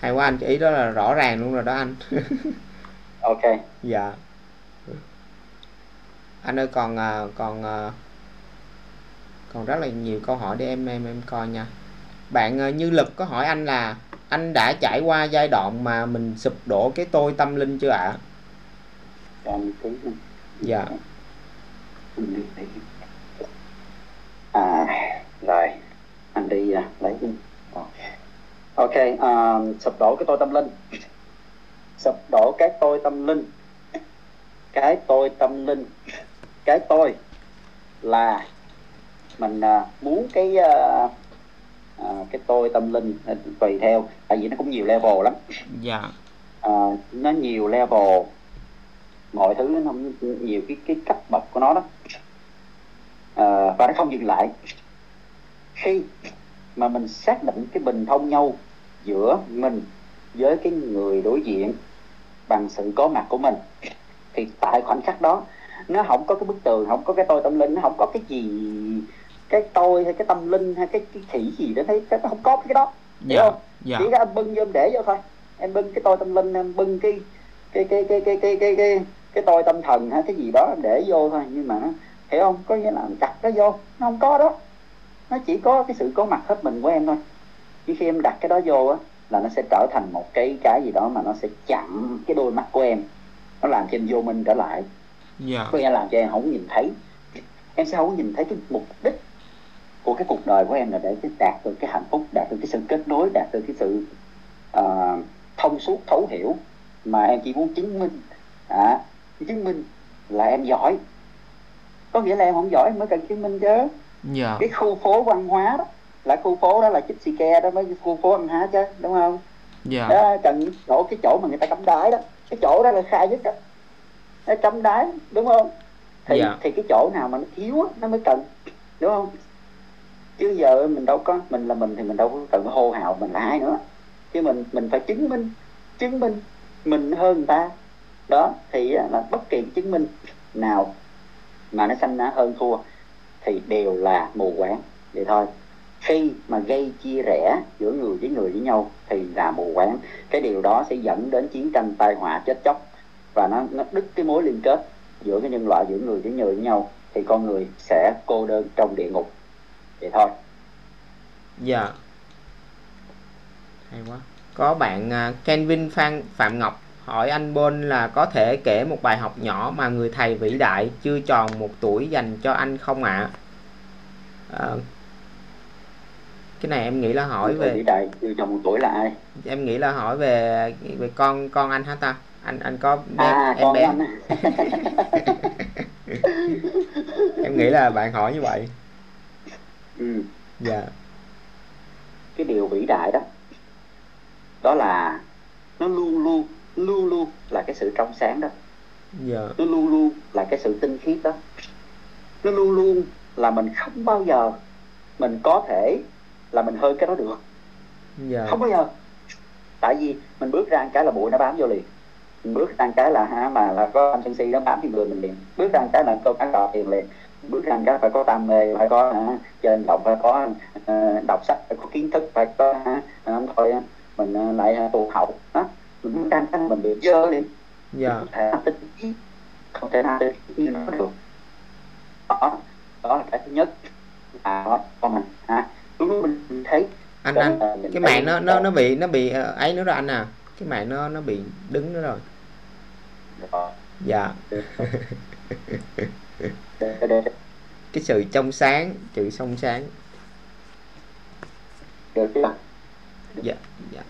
Hay quá anh ý đó là rõ ràng luôn rồi đó anh. Ok. Dạ. Anh ơi còn à, còn à, còn rất là nhiều câu hỏi để em em em coi nha. Bạn à, như lực có hỏi anh là anh đã trải qua giai đoạn mà mình sụp đổ cái tôi tâm linh chưa ạ? à? Dạ. À rồi. Anh đi lấy ok. Uh, sụp đổ cái tôi tâm linh. Sụp đổ cái tôi tâm linh. Cái tôi tâm linh. Cái tôi là mình à, muốn cái à, à, cái tôi tâm linh à, tùy theo. Tại vì nó cũng nhiều level lắm. Dạ. À, nó nhiều level mọi thứ nó không nhiều cái cái cấp bậc của nó đó. À, và nó không dừng lại. Khi mà mình xác định cái bình thông nhau giữa mình với cái người đối diện bằng sự có mặt của mình thì tại khoảnh khắc đó nó không có cái bức tường không có cái tôi tâm linh nó không có cái gì cái tôi hay cái tâm linh hay cái cái khỉ gì đó thấy nó không có cái đó. Hiểu yeah, không? Dạ. chỉ có em bưng vô em để vô thôi. Em bưng cái tôi tâm linh em bưng cái cái cái cái cái cái cái, cái cái tôi tâm thần hay cái gì đó để vô thôi nhưng mà nó hiểu không? Có nghĩa là đặt nó vô nó không có đó. Nó chỉ có cái sự có mặt hết mình của em thôi. Nhưng khi em đặt cái đó vô á là nó sẽ trở thành một cái cái gì đó mà nó sẽ chặn cái đôi mắt của em. Nó làm cho em vô minh trở lại. Yeah. Dạ. có nghĩa làm cho em không nhìn thấy. Em sẽ không nhìn thấy cái mục đích của cái cuộc đời của em là để đạt được cái hạnh phúc đạt được cái sự kết nối đạt được cái sự uh, thông suốt thấu hiểu mà em chỉ muốn chứng minh. À, chứng minh là em giỏi. Có nghĩa là em không giỏi mới cần chứng minh chứ. Yeah. cái khu phố văn hóa đó là khu phố đó là chích xì ke đó mới khu phố anh há chứ đúng không? Dạ. Đó cần chỗ cái chỗ mà người ta cắm đái đó cái chỗ đó là khai nhất đó nó cắm đái đúng không? Thì Dạ. thì cái chỗ nào mà nó thiếu nó mới cần đúng không? Chứ giờ mình đâu có mình là mình thì mình đâu có cần hô hào mình là ai nữa. Chứ mình mình phải chứng minh chứng minh mình hơn người ta đó, thì là bất kỳ chứng minh nào mà nó xanh ra hơn thua thì đều là mù quáng. Vậy thôi, khi mà gây chia rẽ giữa người với người với nhau thì là mù quáng. Cái điều đó sẽ dẫn đến chiến tranh tai họa chết chóc và nó nó đứt cái mối liên kết giữa cái nhân loại, giữa người với người với nhau thì con người sẽ cô đơn trong địa ngục. Vậy thôi. Dạ. Hay quá. Có bạn Kevin Kenvin Phan Phạm Ngọc hỏi anh Bon là có thể kể một bài học nhỏ mà người thầy vĩ đại chưa tròn một tuổi dành cho anh không ạ? À, cái này em nghĩ là hỏi Người vĩ về đại từ trong một tuổi là ai? Em nghĩ là hỏi về về con con anh hả ta? Anh anh có bé, à em con bé. anh á. em nghĩ là bạn hỏi như vậy. Ừ. dạ. Cái điều vĩ đại đó đó là nó luôn luôn luôn luôn là cái sự trong sáng đó. Dạ. Nó luôn luôn là cái sự tinh khiết đó. Nó luôn luôn là mình không bao giờ mình có thể là mình hơn cái đó được. Dạ. Không bao giờ. Tại vì mình bước ra một cái là bụi nó bám vô liền. Mình bước ra một cái là ha mà là có anh sân si nó bám trên người mình liền. Bước ra một cái là câu cá cọp liền liền. Bước ra một cái phải có đam mê phải có hả, chơi động phải có ờ, đọc sách phải có kiến thức phải có ờ, thôi mình ờ, lại ờ, tù hậu đó ra một cái mình bị dơ liền dạ. Không thể nào tinh khiết không thể nào khiết như nó được. Đó đó là cái thứ nhất. À đó con mình ha. Đó mình thấy. Anh anh là cái mạng nó nó nó bị nó bị ờ, ấy nữa rồi anh à. Cái mạng nó nó bị đứng nữa rồi. Dạ. Cái sự trong sáng sự trong sáng. Được chưa? Dạ dạ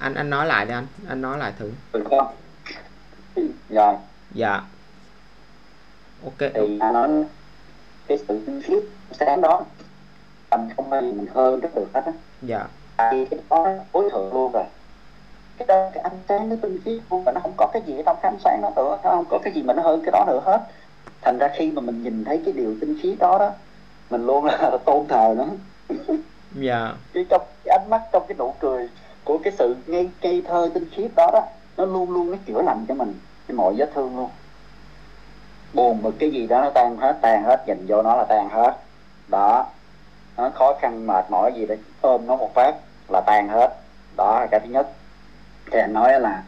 anh anh nói lại đi anh. Anh nói lại thử. Được không? Rồi dạ. Ok. Thì anh nói cái sự tinh khiết sáng đó. Anh không bao giờ mình hơn rất được hết á. Dạ. Vì cái đó tối thượng luôn rồi. Cái đó cái ánh sáng nó tinh khiết luôn và nó không có cái gì ở trong cái ánh sáng đó nữa. Nó không có cái gì mà nó hơn cái đó nữa hết. Thành ra khi mà mình nhìn thấy cái điều tinh khiết đó đó mình luôn là tôn thờ nó. Dạ. Cái trong cái ánh mắt trong cái nụ cười của cái sự ngây cây thơ tinh khiết đó đó nó luôn luôn nó chữa lành cho mình cái mọi vết thương luôn. Buồn một cái gì đó nó tan hết tan hết nhìn vô nó là tan hết. Đó nó khó khăn mệt mỏi gì đó ôm nó một phát là tan hết. Đó là cái thứ nhất. Thì anh nói là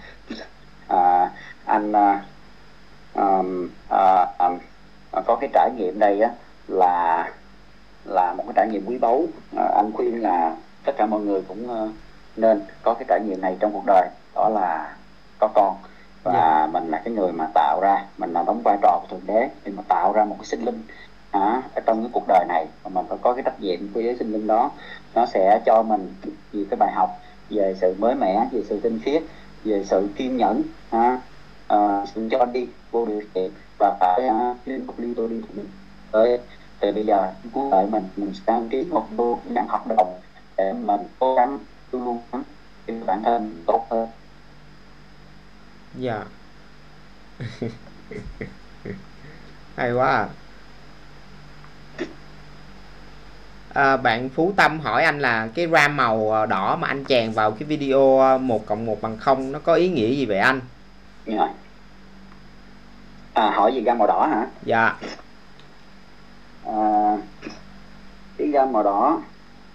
à, anh à, à, à, à, có cái trải nghiệm đây á là là một cái trải nghiệm quý báu. À, anh khuyên là tất cả mọi người cũng ờ, nên có cái trải nghiệm này trong cuộc đời đó là có con. Và Dạ. mình là cái người mà tạo ra mình là đóng vai trò của thượng đế để mà tạo ra một cái sinh linh hả, ở trong cái cuộc đời này. Và mình phải có cái trách nhiệm với sinh linh đó. Nó sẽ cho mình nhiều cái bài học về sự mới mẻ về sự tinh khiết về sự kiên nhẫn ha, à, sự cho đi vô điều kiện. Và phải uh, liên tục liên tục liên tục tới thì bây giờ cuối đời mình mình sẽ đăng ký một vô dạng hợp đồng để mình cố gắng luôn để bản thân tốt hơn. Dạ. Hay quá à. À, bạn Phú Tâm hỏi anh là cái ram màu ờ, đỏ mà anh chèn vào cái video ờ, 1 cộng 1 bằng 0 nó có ý nghĩa gì vậy anh? rồi à hỏi gì gam màu đỏ hả? Dạ, à, cái gam màu đỏ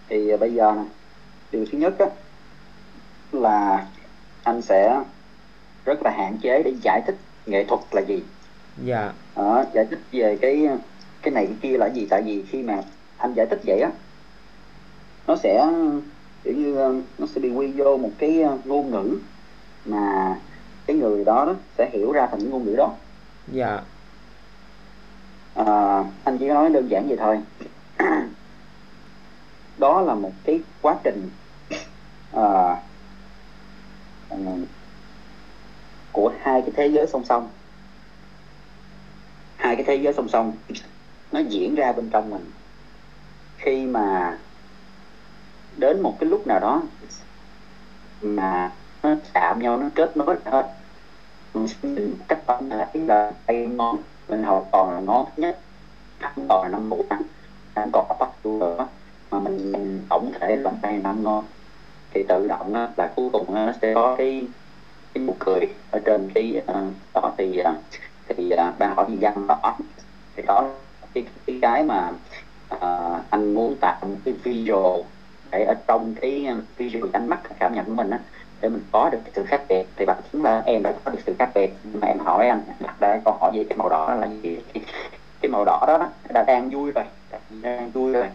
thì bây giờ nè điều thứ nhất á, là anh sẽ rất là hạn chế để giải thích nghệ thuật là gì. Dạ, Đó, giải thích về cái cái này cái kia là gì. Tại vì khi mà anh giải thích vậy á nó sẽ kiểu như nó sẽ bị quy vô một cái ngôn ngữ mà cái người đó, đó sẽ hiểu ra thành cái ngôn ngữ đó. Dạ, à, anh chỉ nói đơn giản vậy thôi đó là một cái quá trình à, à, của hai cái thế giới song song. Hai cái thế giới song song nó diễn ra bên trong mình. Khi mà đến một cái lúc nào đó mà nó chạm nhau nó kết nối hết mình cách tổng thể là tay ngon mình học còn là ngon nhất ăn còn là năm mũ ăn còn bắt nữa mà mình, mình tổng thể làm tay năm ngon. Thì tự động á là cuối cùng nó sẽ có cái cái nụ cười ở trên cái uh, đó. Thì uh, thì ờ, uh, bạn hỏi gì văn đó thì đó cái cái, cái mà uh, anh muốn tạo một cái visual để ở trong cái visual ánh mắt cảm nhận của mình á để mình có được sự khác biệt. Thì bạn chứng là em đã có được sự khác biệt. Nhưng mà em hỏi anh đặt ra câu hỏi gì cái màu đỏ là gì? Cái, cái màu đỏ đó, đó đã đang vui rồi đang vui rồi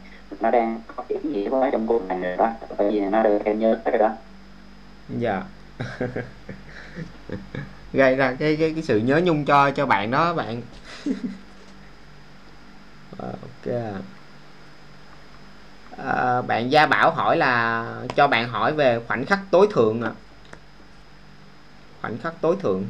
nó đang có ý nghĩa với trong cuộc này rồi đó. Bởi vì nó được em nhớ rồi đó. Dạ. Gây ra cái cái cái sự nhớ nhung cho cho bạn đó bạn. Ok. À, bạn gia bảo hỏi là cho bạn hỏi về khoảnh khắc tối thượng à. khoảnh khắc tối thượng.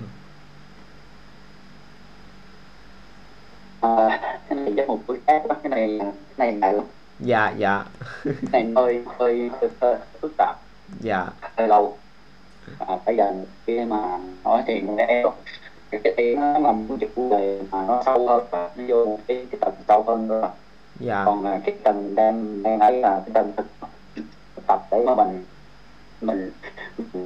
À, cái này cho một buổi khác cái này cái này ngại lắm dạ dạ. Này hơi hơi hơi phức tạp. Dạ. Hơi lâu. À, phải dành khi mà nói thì em cái tiếng nó làm một chủ đề mà nó sâu hơn và nó vô một cái, cái tầng sâu hơn nữa. Dạ. Còn à, cái tầng đang đang ấy là cái tầng thực tập để mà mình mình,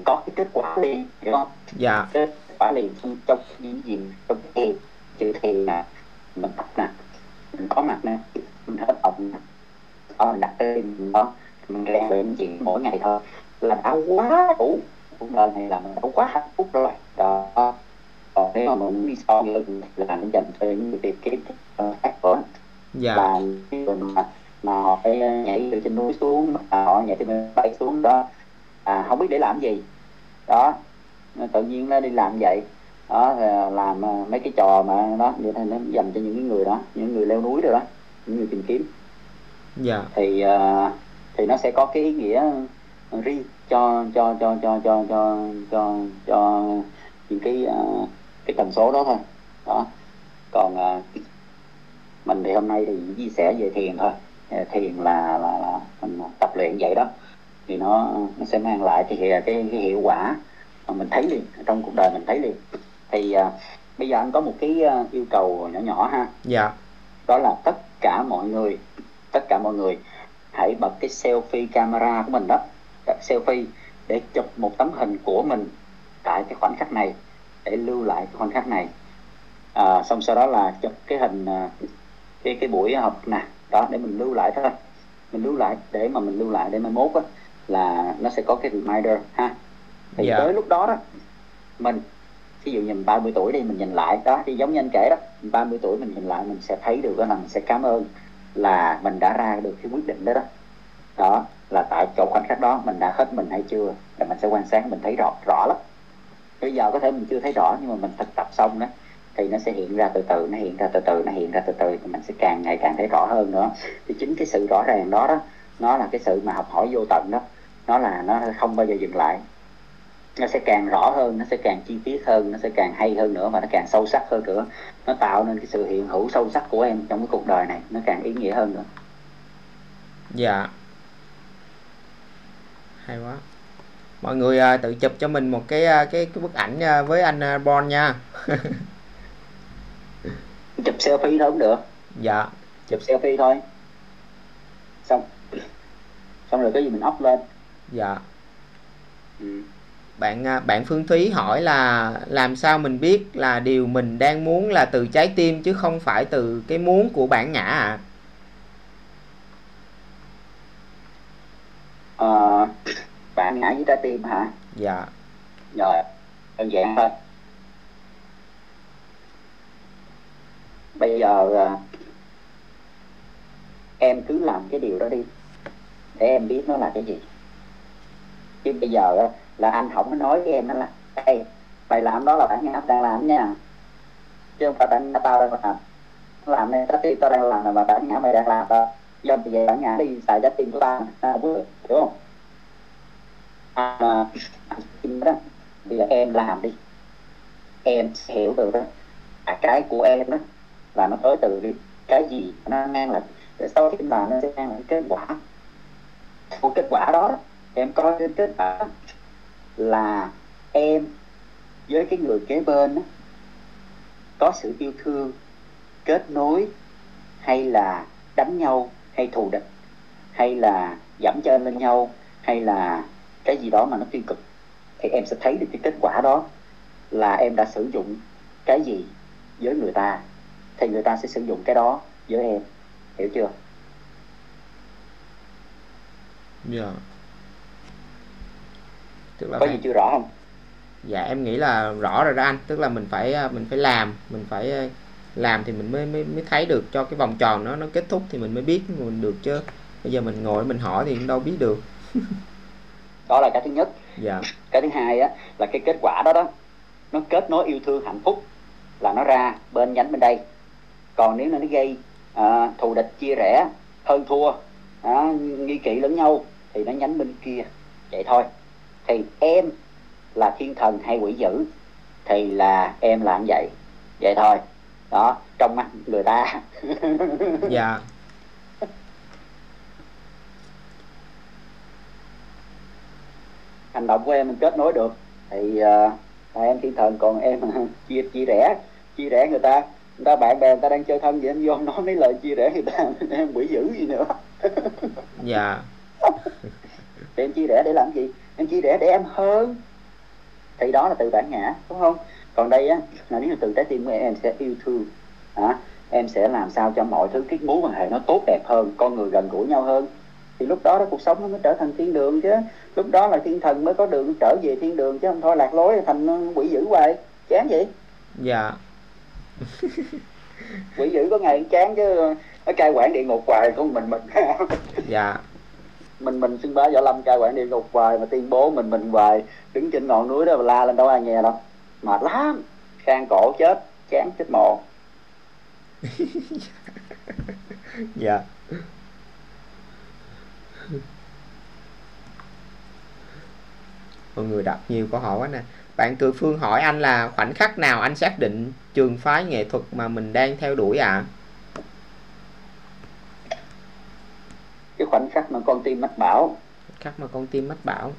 có cái kết quả liền hiểu không? Dạ. Kết quả liền trong trong những gì trong cái chữ thiền nè mình tập nè mình có mặt nè mình hết ổng nè đó mình đặt tên đó mình rèn luyện gì mỗi ngày thôi. Là đã quá đủ. Cuộc đời này là mình đã quá hạnh phúc rồi. Đó. Còn nếu mà mình đi so lưng là nó dành cho những người tìm kiếm khác nữa dạ. Là người mà mà họ phải nhảy từ trên núi xuống mà họ nhảy từ bay xuống đó. À, không biết để làm gì. Đó. Tự nhiên nó đi làm vậy. Đó là làm mấy cái trò mà đó như thế nó dành cho những người đó những người leo núi rồi đó những người tìm kiếm dạ. Thì uh, thì nó sẽ có cái ý nghĩa riêng cho cho cho cho cho cho cho cho những cái uh, cái tần số đó thôi. Đó. Còn uh, mình thì hôm nay thì chia sẻ về thiền thôi. Thiền là là, là mình tập luyện vậy đó. Thì nó nó sẽ mang lại thì cái cái hiệu quả mà mình thấy liền trong cuộc đời mình thấy liền. Thì uh, bây giờ anh có một cái uh, yêu cầu nhỏ nhỏ ha. Dạ. Đó là tất cả mọi người tất cả mọi người hãy bật cái selfie camera của mình đó bật selfie để chụp một tấm hình của mình tại cái khoảnh khắc này để lưu lại cái khoảnh khắc này. À, xong sau đó là chụp cái hình cái cái buổi học nè đó để mình lưu lại thôi. Mình lưu lại để mà mình lưu lại để mai mốt á là nó sẽ có cái reminder ha. Thì Dạ. tới lúc đó đó mình ví dụ như mình 30 tuổi đi mình nhìn lại đó thì giống như anh kể đó 30 tuổi mình nhìn lại mình sẽ thấy được là mình sẽ cảm ơn là mình đã ra được cái quyết định đó đó. Đó, là tại chỗ khoảnh khắc đó, mình đã hết mình hay chưa, là mình sẽ quan sát, mình thấy rõ rõ lắm. Bây giờ có thể mình chưa thấy rõ, nhưng mà mình thực tập xong đó, thì nó sẽ hiện ra từ từ, nó hiện ra từ từ, nó hiện ra từ từ, thì mình sẽ càng ngày càng thấy rõ hơn nữa. Thì chính cái sự rõ ràng đó đó, nó là cái sự mà học hỏi vô tận đó. Nó là, nó không bao giờ dừng lại nó sẽ càng rõ hơn nó sẽ càng chi tiết hơn nó sẽ càng hay hơn nữa và nó càng sâu sắc hơn nữa. Nó tạo nên cái sự hiện hữu sâu sắc của em trong cái cuộc đời này nó càng ý nghĩa hơn nữa. Dạ. Hay quá. Mọi người à, tự chụp cho mình một cái à, cái cái bức ảnh à, với anh à, Bon nha. Chụp selfie thôi cũng được. Dạ. Chụp selfie thôi. Xong. Xong rồi cái gì mình up lên. Dạ. Ừ. bạn à, bạn Phương Thúy hỏi là làm sao mình biết là điều mình đang muốn là từ trái tim chứ không phải từ cái muốn của bản ngã à Ờ, bạn ngã với trái tim hả? Dạ. Rồi đơn giản thôi. Bây giờ à, em cứ làm cái điều đó đi để em biết nó là cái gì. Chứ bây giờ là anh không có nói với em đó là Ê, mày làm đó là bản ngã đang làm nha. Chứ không phải bản ngã tao đang làm. Làm nên trái tim tao đang làm là mà bản ngã mày đang làm đó do bây vậy bản ngã đi xài trái tim của tao tao không hiểu không? À, mà đó. Bây giờ em làm đi. Em sẽ hiểu được đó. À, cái của em đó là nó tới từ cái gì nó mang lại sau khi làm nó sẽ mang lại kết quả. Của kết quả đó em coi cái kết quả đó là em với cái người kế bên đó, có sự yêu thương kết nối hay là đánh nhau hay thù địch hay là giảm chân lên nhau hay là cái gì đó mà nó tiêu cực thì em sẽ thấy được cái kết quả đó là em đã sử dụng cái gì với người ta. Thì người ta sẽ sử dụng cái đó với em. Hiểu chưa? Dạ tức là có phải- gì chưa rõ không? Dạ em nghĩ là rõ rồi đó anh. Tức là mình phải à, mình phải làm mình phải à, làm thì mình mới mới mới thấy được cho cái vòng tròn nó nó kết thúc thì mình mới biết mình được chứ. Bây giờ mình ngồi mình hỏi thì cũng đâu biết được. Đó là cái thứ nhất. Dạ. Cái thứ hai á là cái kết quả đó đó nó kết nối yêu thương hạnh phúc là nó ra bên nhánh bên đây. Còn nếu nó gây à, thù địch chia rẽ hơn thua à, nghi kỵ lẫn nhau thì nó nhánh bên kia. Vậy thôi thì em là thiên thần hay quỷ dữ thì là em làm vậy. Vậy thôi. Đó trong mắt người ta. Dạ. Hành động của em mình kết nối được. Thì à, là em thiên thần còn em chia chia rẽ chia rẽ người ta. Người ta bạn bè người ta đang chơi thân vậy em vô nói mấy lời chia rẽ người ta em quỷ dữ gì nữa. Dạ. Thì em chia rẽ để làm gì em chia rẽ để em hơn. Thì đó là từ bản ngã đúng không? Còn đây á là nếu là từ trái tim của em em sẽ yêu thương. Hả? Em sẽ làm sao cho mọi thứ cái mối quan hệ nó tốt đẹp hơn con người gần gũi nhau hơn. Thì lúc đó đó cuộc sống nó mới trở thành thiên đường chứ. Lúc đó là thiên thần mới có đường trở về thiên đường chứ không thôi lạc lối thành quỷ dữ hoài. Chán vậy? Dạ. Quỷ dữ có ngày chán chứ nó cai quản địa ngục hoài con mình mình dạ mình mình xưng bá võ lâm cai quản địa ngục hoài mà tuyên bố mình mình hoài đứng trên ngọn núi đó mà la lên đâu ai nghe đâu. Mệt lắm. Khang cổ chết, chán chết mồ. Dạ. Mọi người đặt nhiều câu hỏi quá nè. Bạn Từ Phương hỏi anh là khoảnh khắc nào anh xác định trường phái nghệ thuật mà mình đang theo đuổi ạ? Cái khoảnh khắc mà con tim mách bảo. Khắc mà con tim mách bảo.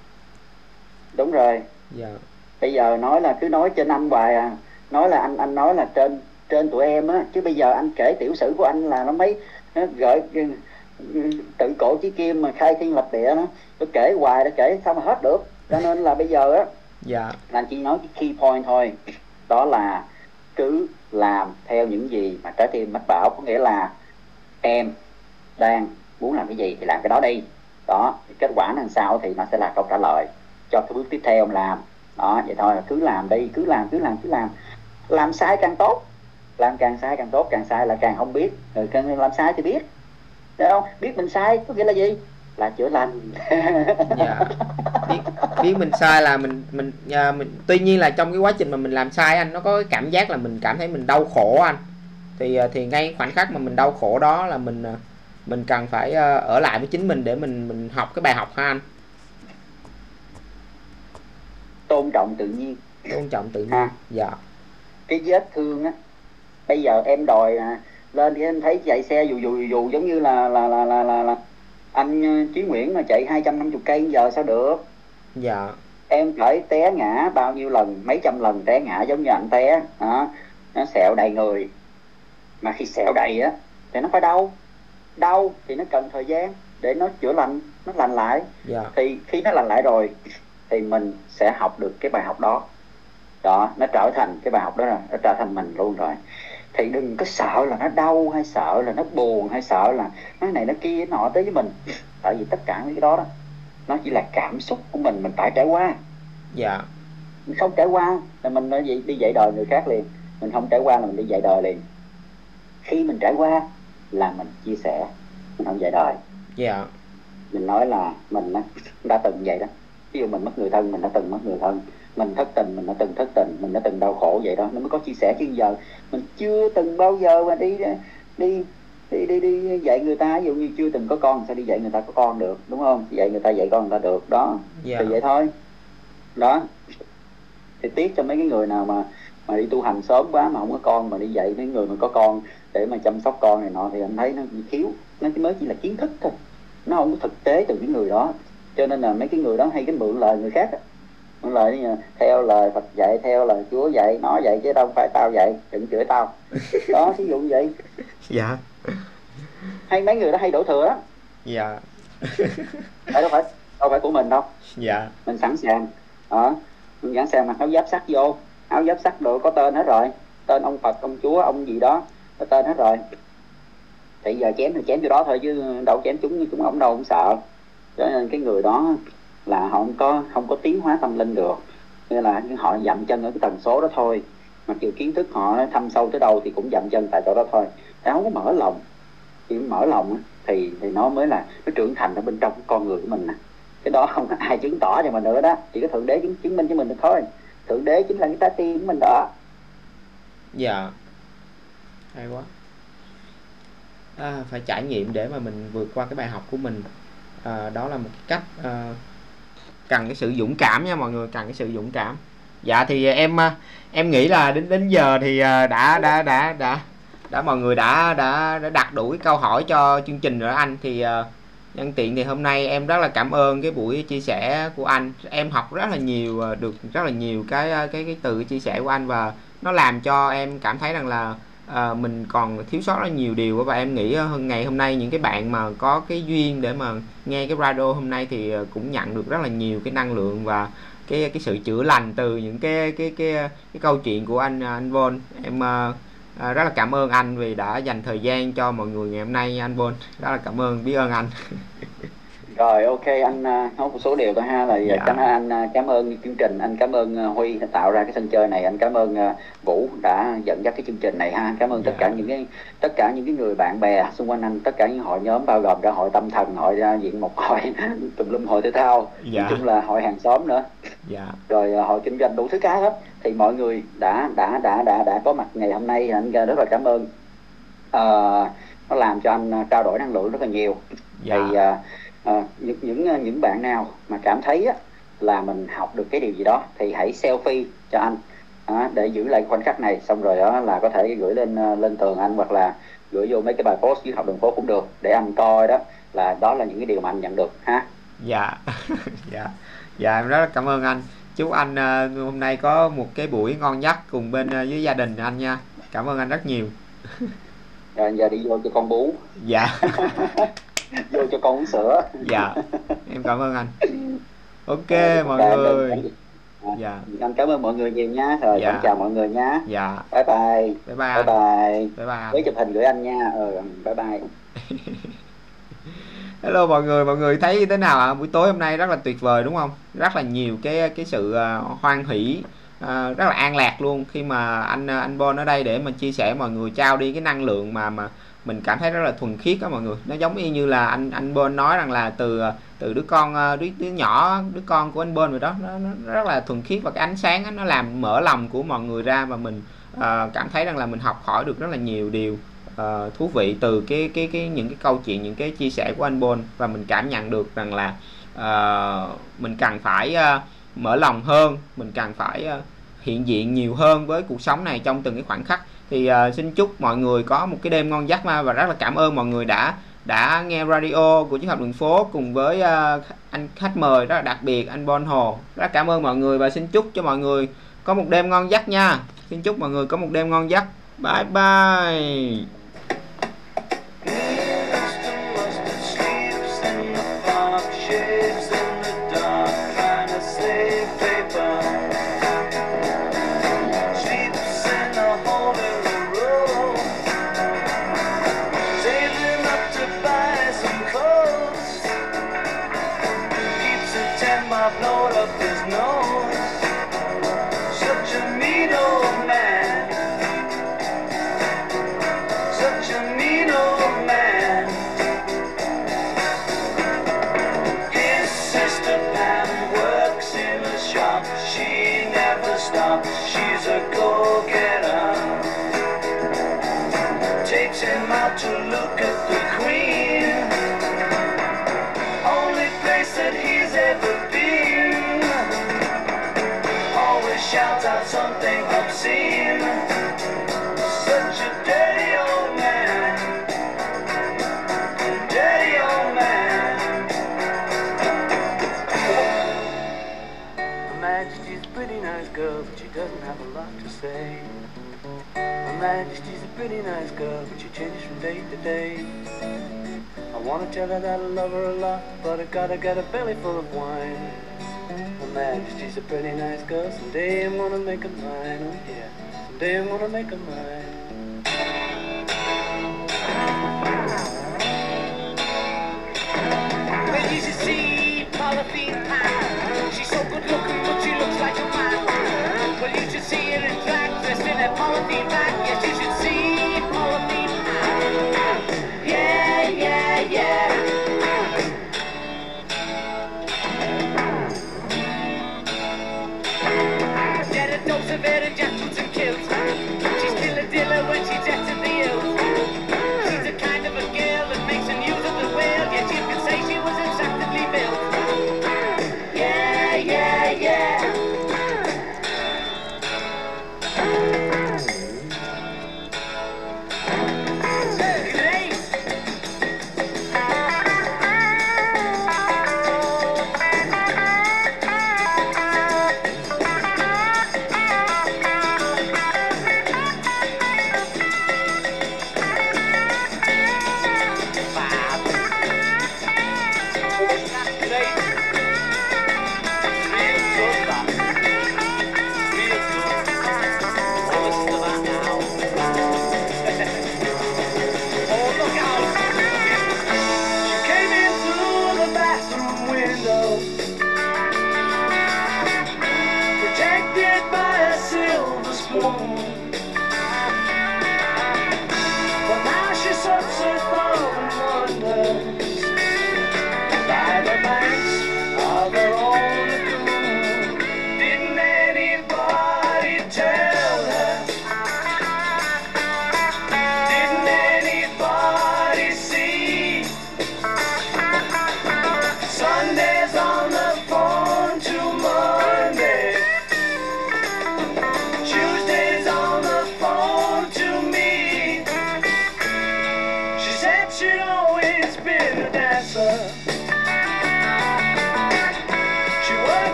Đúng rồi. Dạ. Bây giờ nói là cứ nói trên anh hoài à. Nói là anh anh nói là trên trên tụi em á. Chứ bây giờ anh kể tiểu sử của anh là nó mấy nó gợi tự cổ chí kim mà khai thiên lập địa nó nó kể hoài nó kể sao mà hết được. Cho nên là bây giờ á dạ. là anh chỉ nói cái key point thôi. Đó là cứ làm theo những gì mà trái tim mách bảo. Có nghĩa là em đang muốn làm cái gì thì làm cái đó đi. Đó thì kết quả nó làm sao thì nó sẽ là câu trả lời cho cái bước tiếp theo ông làm. Đó vậy thôi cứ làm đi cứ làm cứ làm cứ làm. Làm sai càng tốt làm càng sai càng tốt càng sai là càng không biết. Rồi càng làm sai thì biết. Thấy không? Biết mình sai có nghĩa là gì? Là chữa lành. Dạ. Biết biết mình sai là mình mình à, mình tuy nhiên là trong cái quá trình mà mình làm sai anh nó có cái cảm giác là mình cảm thấy mình đau khổ anh. Thì à, thì ngay khoảnh khắc mà mình đau khổ đó là mình à, mình cần phải à, ở lại với chính mình để mình mình học cái bài học ha anh. Tôn trọng tự nhiên. Tôn trọng tự nhiên ha dạ. Cái vết thương á bây giờ em đòi à, lên thì em thấy chạy xe dù dù dù, dù giống như là là là là là, là anh ờ, Chí Nguyễn mà chạy 250 cây giờ sao được? Dạ. Em phải té ngã bao nhiêu lần mấy trăm lần té ngã giống như anh té hả? Nó sẹo đầy người. Mà khi sẹo đầy á thì nó phải đau đau thì nó cần thời gian để nó chữa lành nó lành lại. Dạ. Thì khi nó lành lại rồi thì mình sẽ học được cái bài học đó. Đó nó trở thành cái bài học đó rồi nó trở thành mình luôn rồi. Thì đừng có sợ là nó đau hay sợ là nó buồn hay sợ là cái này nó kia nọ tới với mình. Tại vì tất cả những cái đó đó nó chỉ là cảm xúc của mình mình phải trải qua. Dạ. Mình không trải qua là mình nói gì đi dạy đời người khác liền. Mình không trải qua là mình đi dạy đời liền. Khi mình trải qua là mình chia sẻ mình không dạy đời. Dạ. Mình nói là mình á, đã từng vậy đó. Ví dụ mình mất người thân mình đã từng mất người thân. Mình thất tình mình đã từng thất tình. Mình đã từng đau khổ vậy đó. Nó mới có chia sẻ chứ giờ mình chưa từng bao giờ mà đi đi đi đi đi dạy người ta. Ví dụ như chưa từng có con sao đi dạy người ta có con được đúng không? Dạy người ta dạy con người ta được đó. Dạ. Thì vậy thôi. Đó. Thì tiếc cho mấy cái người nào mà mà đi tu hành sớm quá mà không có con mà đi dạy mấy người mà có con để mà chăm sóc con này nọ thì anh thấy nó bị thiếu. Nó chỉ mới chỉ là kiến thức thôi. Nó không có thực tế từ cái người đó. Cho nên là mấy cái người đó hay cái mượn lời người khác á. mượn lời như theo lời Phật dạy theo lời Chúa dạy nói vậy chứ đâu phải tao dạy đừng chửi tao. Đó ví dụ vậy. Dạ. Hay mấy người đó hay đổ thừa đó dạ. Tại đâu phải đâu phải của mình đâu. Dạ. Mình sẵn sàng. Đó. Mình sẵn sàng mặc áo giáp sắt vô. Áo giáp sắt đồ có tên hết rồi. Tên ông Phật ông Chúa ông gì đó có tên hết rồi. Thì giờ chém thì chém chỗ đó thôi chứ đâu chém chúng chúng ổng đâu cũng sợ. Cho nên cái người đó là họ không có không có tiến hóa tâm linh được. Nên là họ dậm chân ở cái tần số đó thôi. Mặc dù kiến thức họ thâm sâu tới đâu thì cũng dậm chân tại chỗ đó thôi. They không có mở lòng. Chỉ mở lòng thì thì nó mới là nó trưởng thành ở bên trong con người của mình nè. Cái đó không có ai chứng tỏ cho mình nữa đó. Chỉ có thượng đế chứng, chứng minh cho mình được thôi. Thượng đế chính là cái trái tim của mình đó. Dạ hay quá. À, phải trải nghiệm để mà mình vượt qua cái bài học của mình. À, đó là một cách à, cần cái sự dũng cảm nha mọi người cần cái sự dũng cảm. Dạ thì em à, em nghĩ là đến đến giờ thì đã đã đã đã đã đã mọi người đã đã đã đặt đủ cái câu hỏi cho chương trình rồi anh. Thì à, nhân tiện thì hôm nay em rất là cảm ơn cái buổi chia sẻ của anh. Em học rất là nhiều được rất là nhiều cái cái cái từ chia sẻ của anh và nó làm cho em cảm thấy rằng là à, mình còn thiếu sót rất nhiều điều và em nghĩ ờ, hơn ngày hôm nay những cái bạn mà có cái duyên để mà nghe cái radio hôm nay thì ờ, cũng nhận được rất là nhiều cái năng lượng và cái cái sự chữa lành từ những cái cái cái ờ, cái câu chuyện của anh anh Von. Em à, rất là cảm ơn anh vì đã dành thời gian cho mọi người ngày hôm nay anh Von. Rất là cảm ơn biết ơn anh. rồi ok anh à, nói một số điều thôi ha là Dạ. cảm anh à, cảm ơn chương trình anh cảm ơn à, Huy đã tạo ra cái sân chơi này anh cảm ơn à, Vũ đã dẫn dắt cái chương trình này ha cảm ơn tất Dạ. cả những cái tất cả những cái người bạn bè xung quanh anh tất cả những hội nhóm bao gồm cả hội tâm thần hội à, diện một hội tùm lum hội thể thao Dạ. nói chung là hội hàng xóm nữa dạ rồi à, hội kinh doanh đủ thứ cái hết thì mọi người đã đã đã đã đã có mặt ngày hôm nay anh rất là cảm ơn Ờ, nó làm cho anh à, trao đổi năng lượng rất là nhiều dạ thì à, à, những những à, những bạn nào mà cảm thấy á, là mình học được cái điều gì đó thì hãy selfie cho anh. À, để giữ lại khoảnh khắc này xong rồi đó là có thể gửi lên à, lên tường anh hoặc là gửi vô mấy cái bài post dưới học đường phố cũng được để anh coi đó là đó là những cái điều mà anh nhận được ha. Dạ. Dạ. Dạ em rất là cảm ơn anh. Chúc anh ờ, hôm nay có một cái buổi ngon giấc cùng bên ờ, với gia đình anh nha. Cảm ơn anh rất nhiều. Rồi giờ đi vô cho con bú. Dạ vô cho con uống sữa. Dạ em cảm ơn anh. Ok Rồi, mọi ok, người. anh- dạ. Anh cảm ơn mọi người nhiều nha. Rồi Dạ. chào mọi người nha. Dạ. Bye bye. Bye bye bye bye. Bye bye với chụp hình gửi anh nha. Ừ bye bye. Hello mọi người. Mọi người thấy như thế nào ạ? Buổi tối hôm nay rất là tuyệt vời đúng không? Rất là nhiều cái cái sự ờ, hoan hỷ ờ, rất là an lạc luôn. Khi mà anh anh Bon ở đây để mà chia sẻ mọi người trao đi cái năng lượng mà mà mình cảm thấy rất là thuần khiết đó mọi người. Nó giống y như là anh anh bên nói rằng là từ từ đứa con ờ, đứa đứa nhỏ đứa con của anh bên rồi đó. Nó, nó rất là thuần khiết và cái ánh sáng đó, nó làm mở lòng của mọi người ra và mình uh, cảm thấy rằng là mình học hỏi được rất là nhiều điều uh, thú vị từ cái cái cái những cái câu chuyện những cái chia sẻ của anh Bon và mình cảm nhận được rằng là uh, mình cần phải uh, mở lòng hơn mình cần phải uh, hiện diện nhiều hơn với cuộc sống này trong từng cái khoảnh khắc thì uh, xin chúc mọi người có một cái đêm ngon giấc ma và rất là cảm ơn mọi người đã đã nghe radio của chiếc học đường phố cùng với uh, anh khách mời rất là đặc biệt anh Bon Hồ. Rất cảm ơn mọi người và xin chúc cho mọi người có một đêm ngon giấc nha. Xin chúc mọi người có một đêm ngon giấc. Bye bye. say. My majesty's a pretty nice girl But she changes from day to day. I wanna tell her that I love her a lot But I gotta get a belly full of wine. My majesty's a pretty nice girl Someday I'm gonna make her mine, oh yeah. Someday I'm gonna make her mine. Well, you should see Paula She's so good looking see it in fact, in a polythene bag. Yes, you should see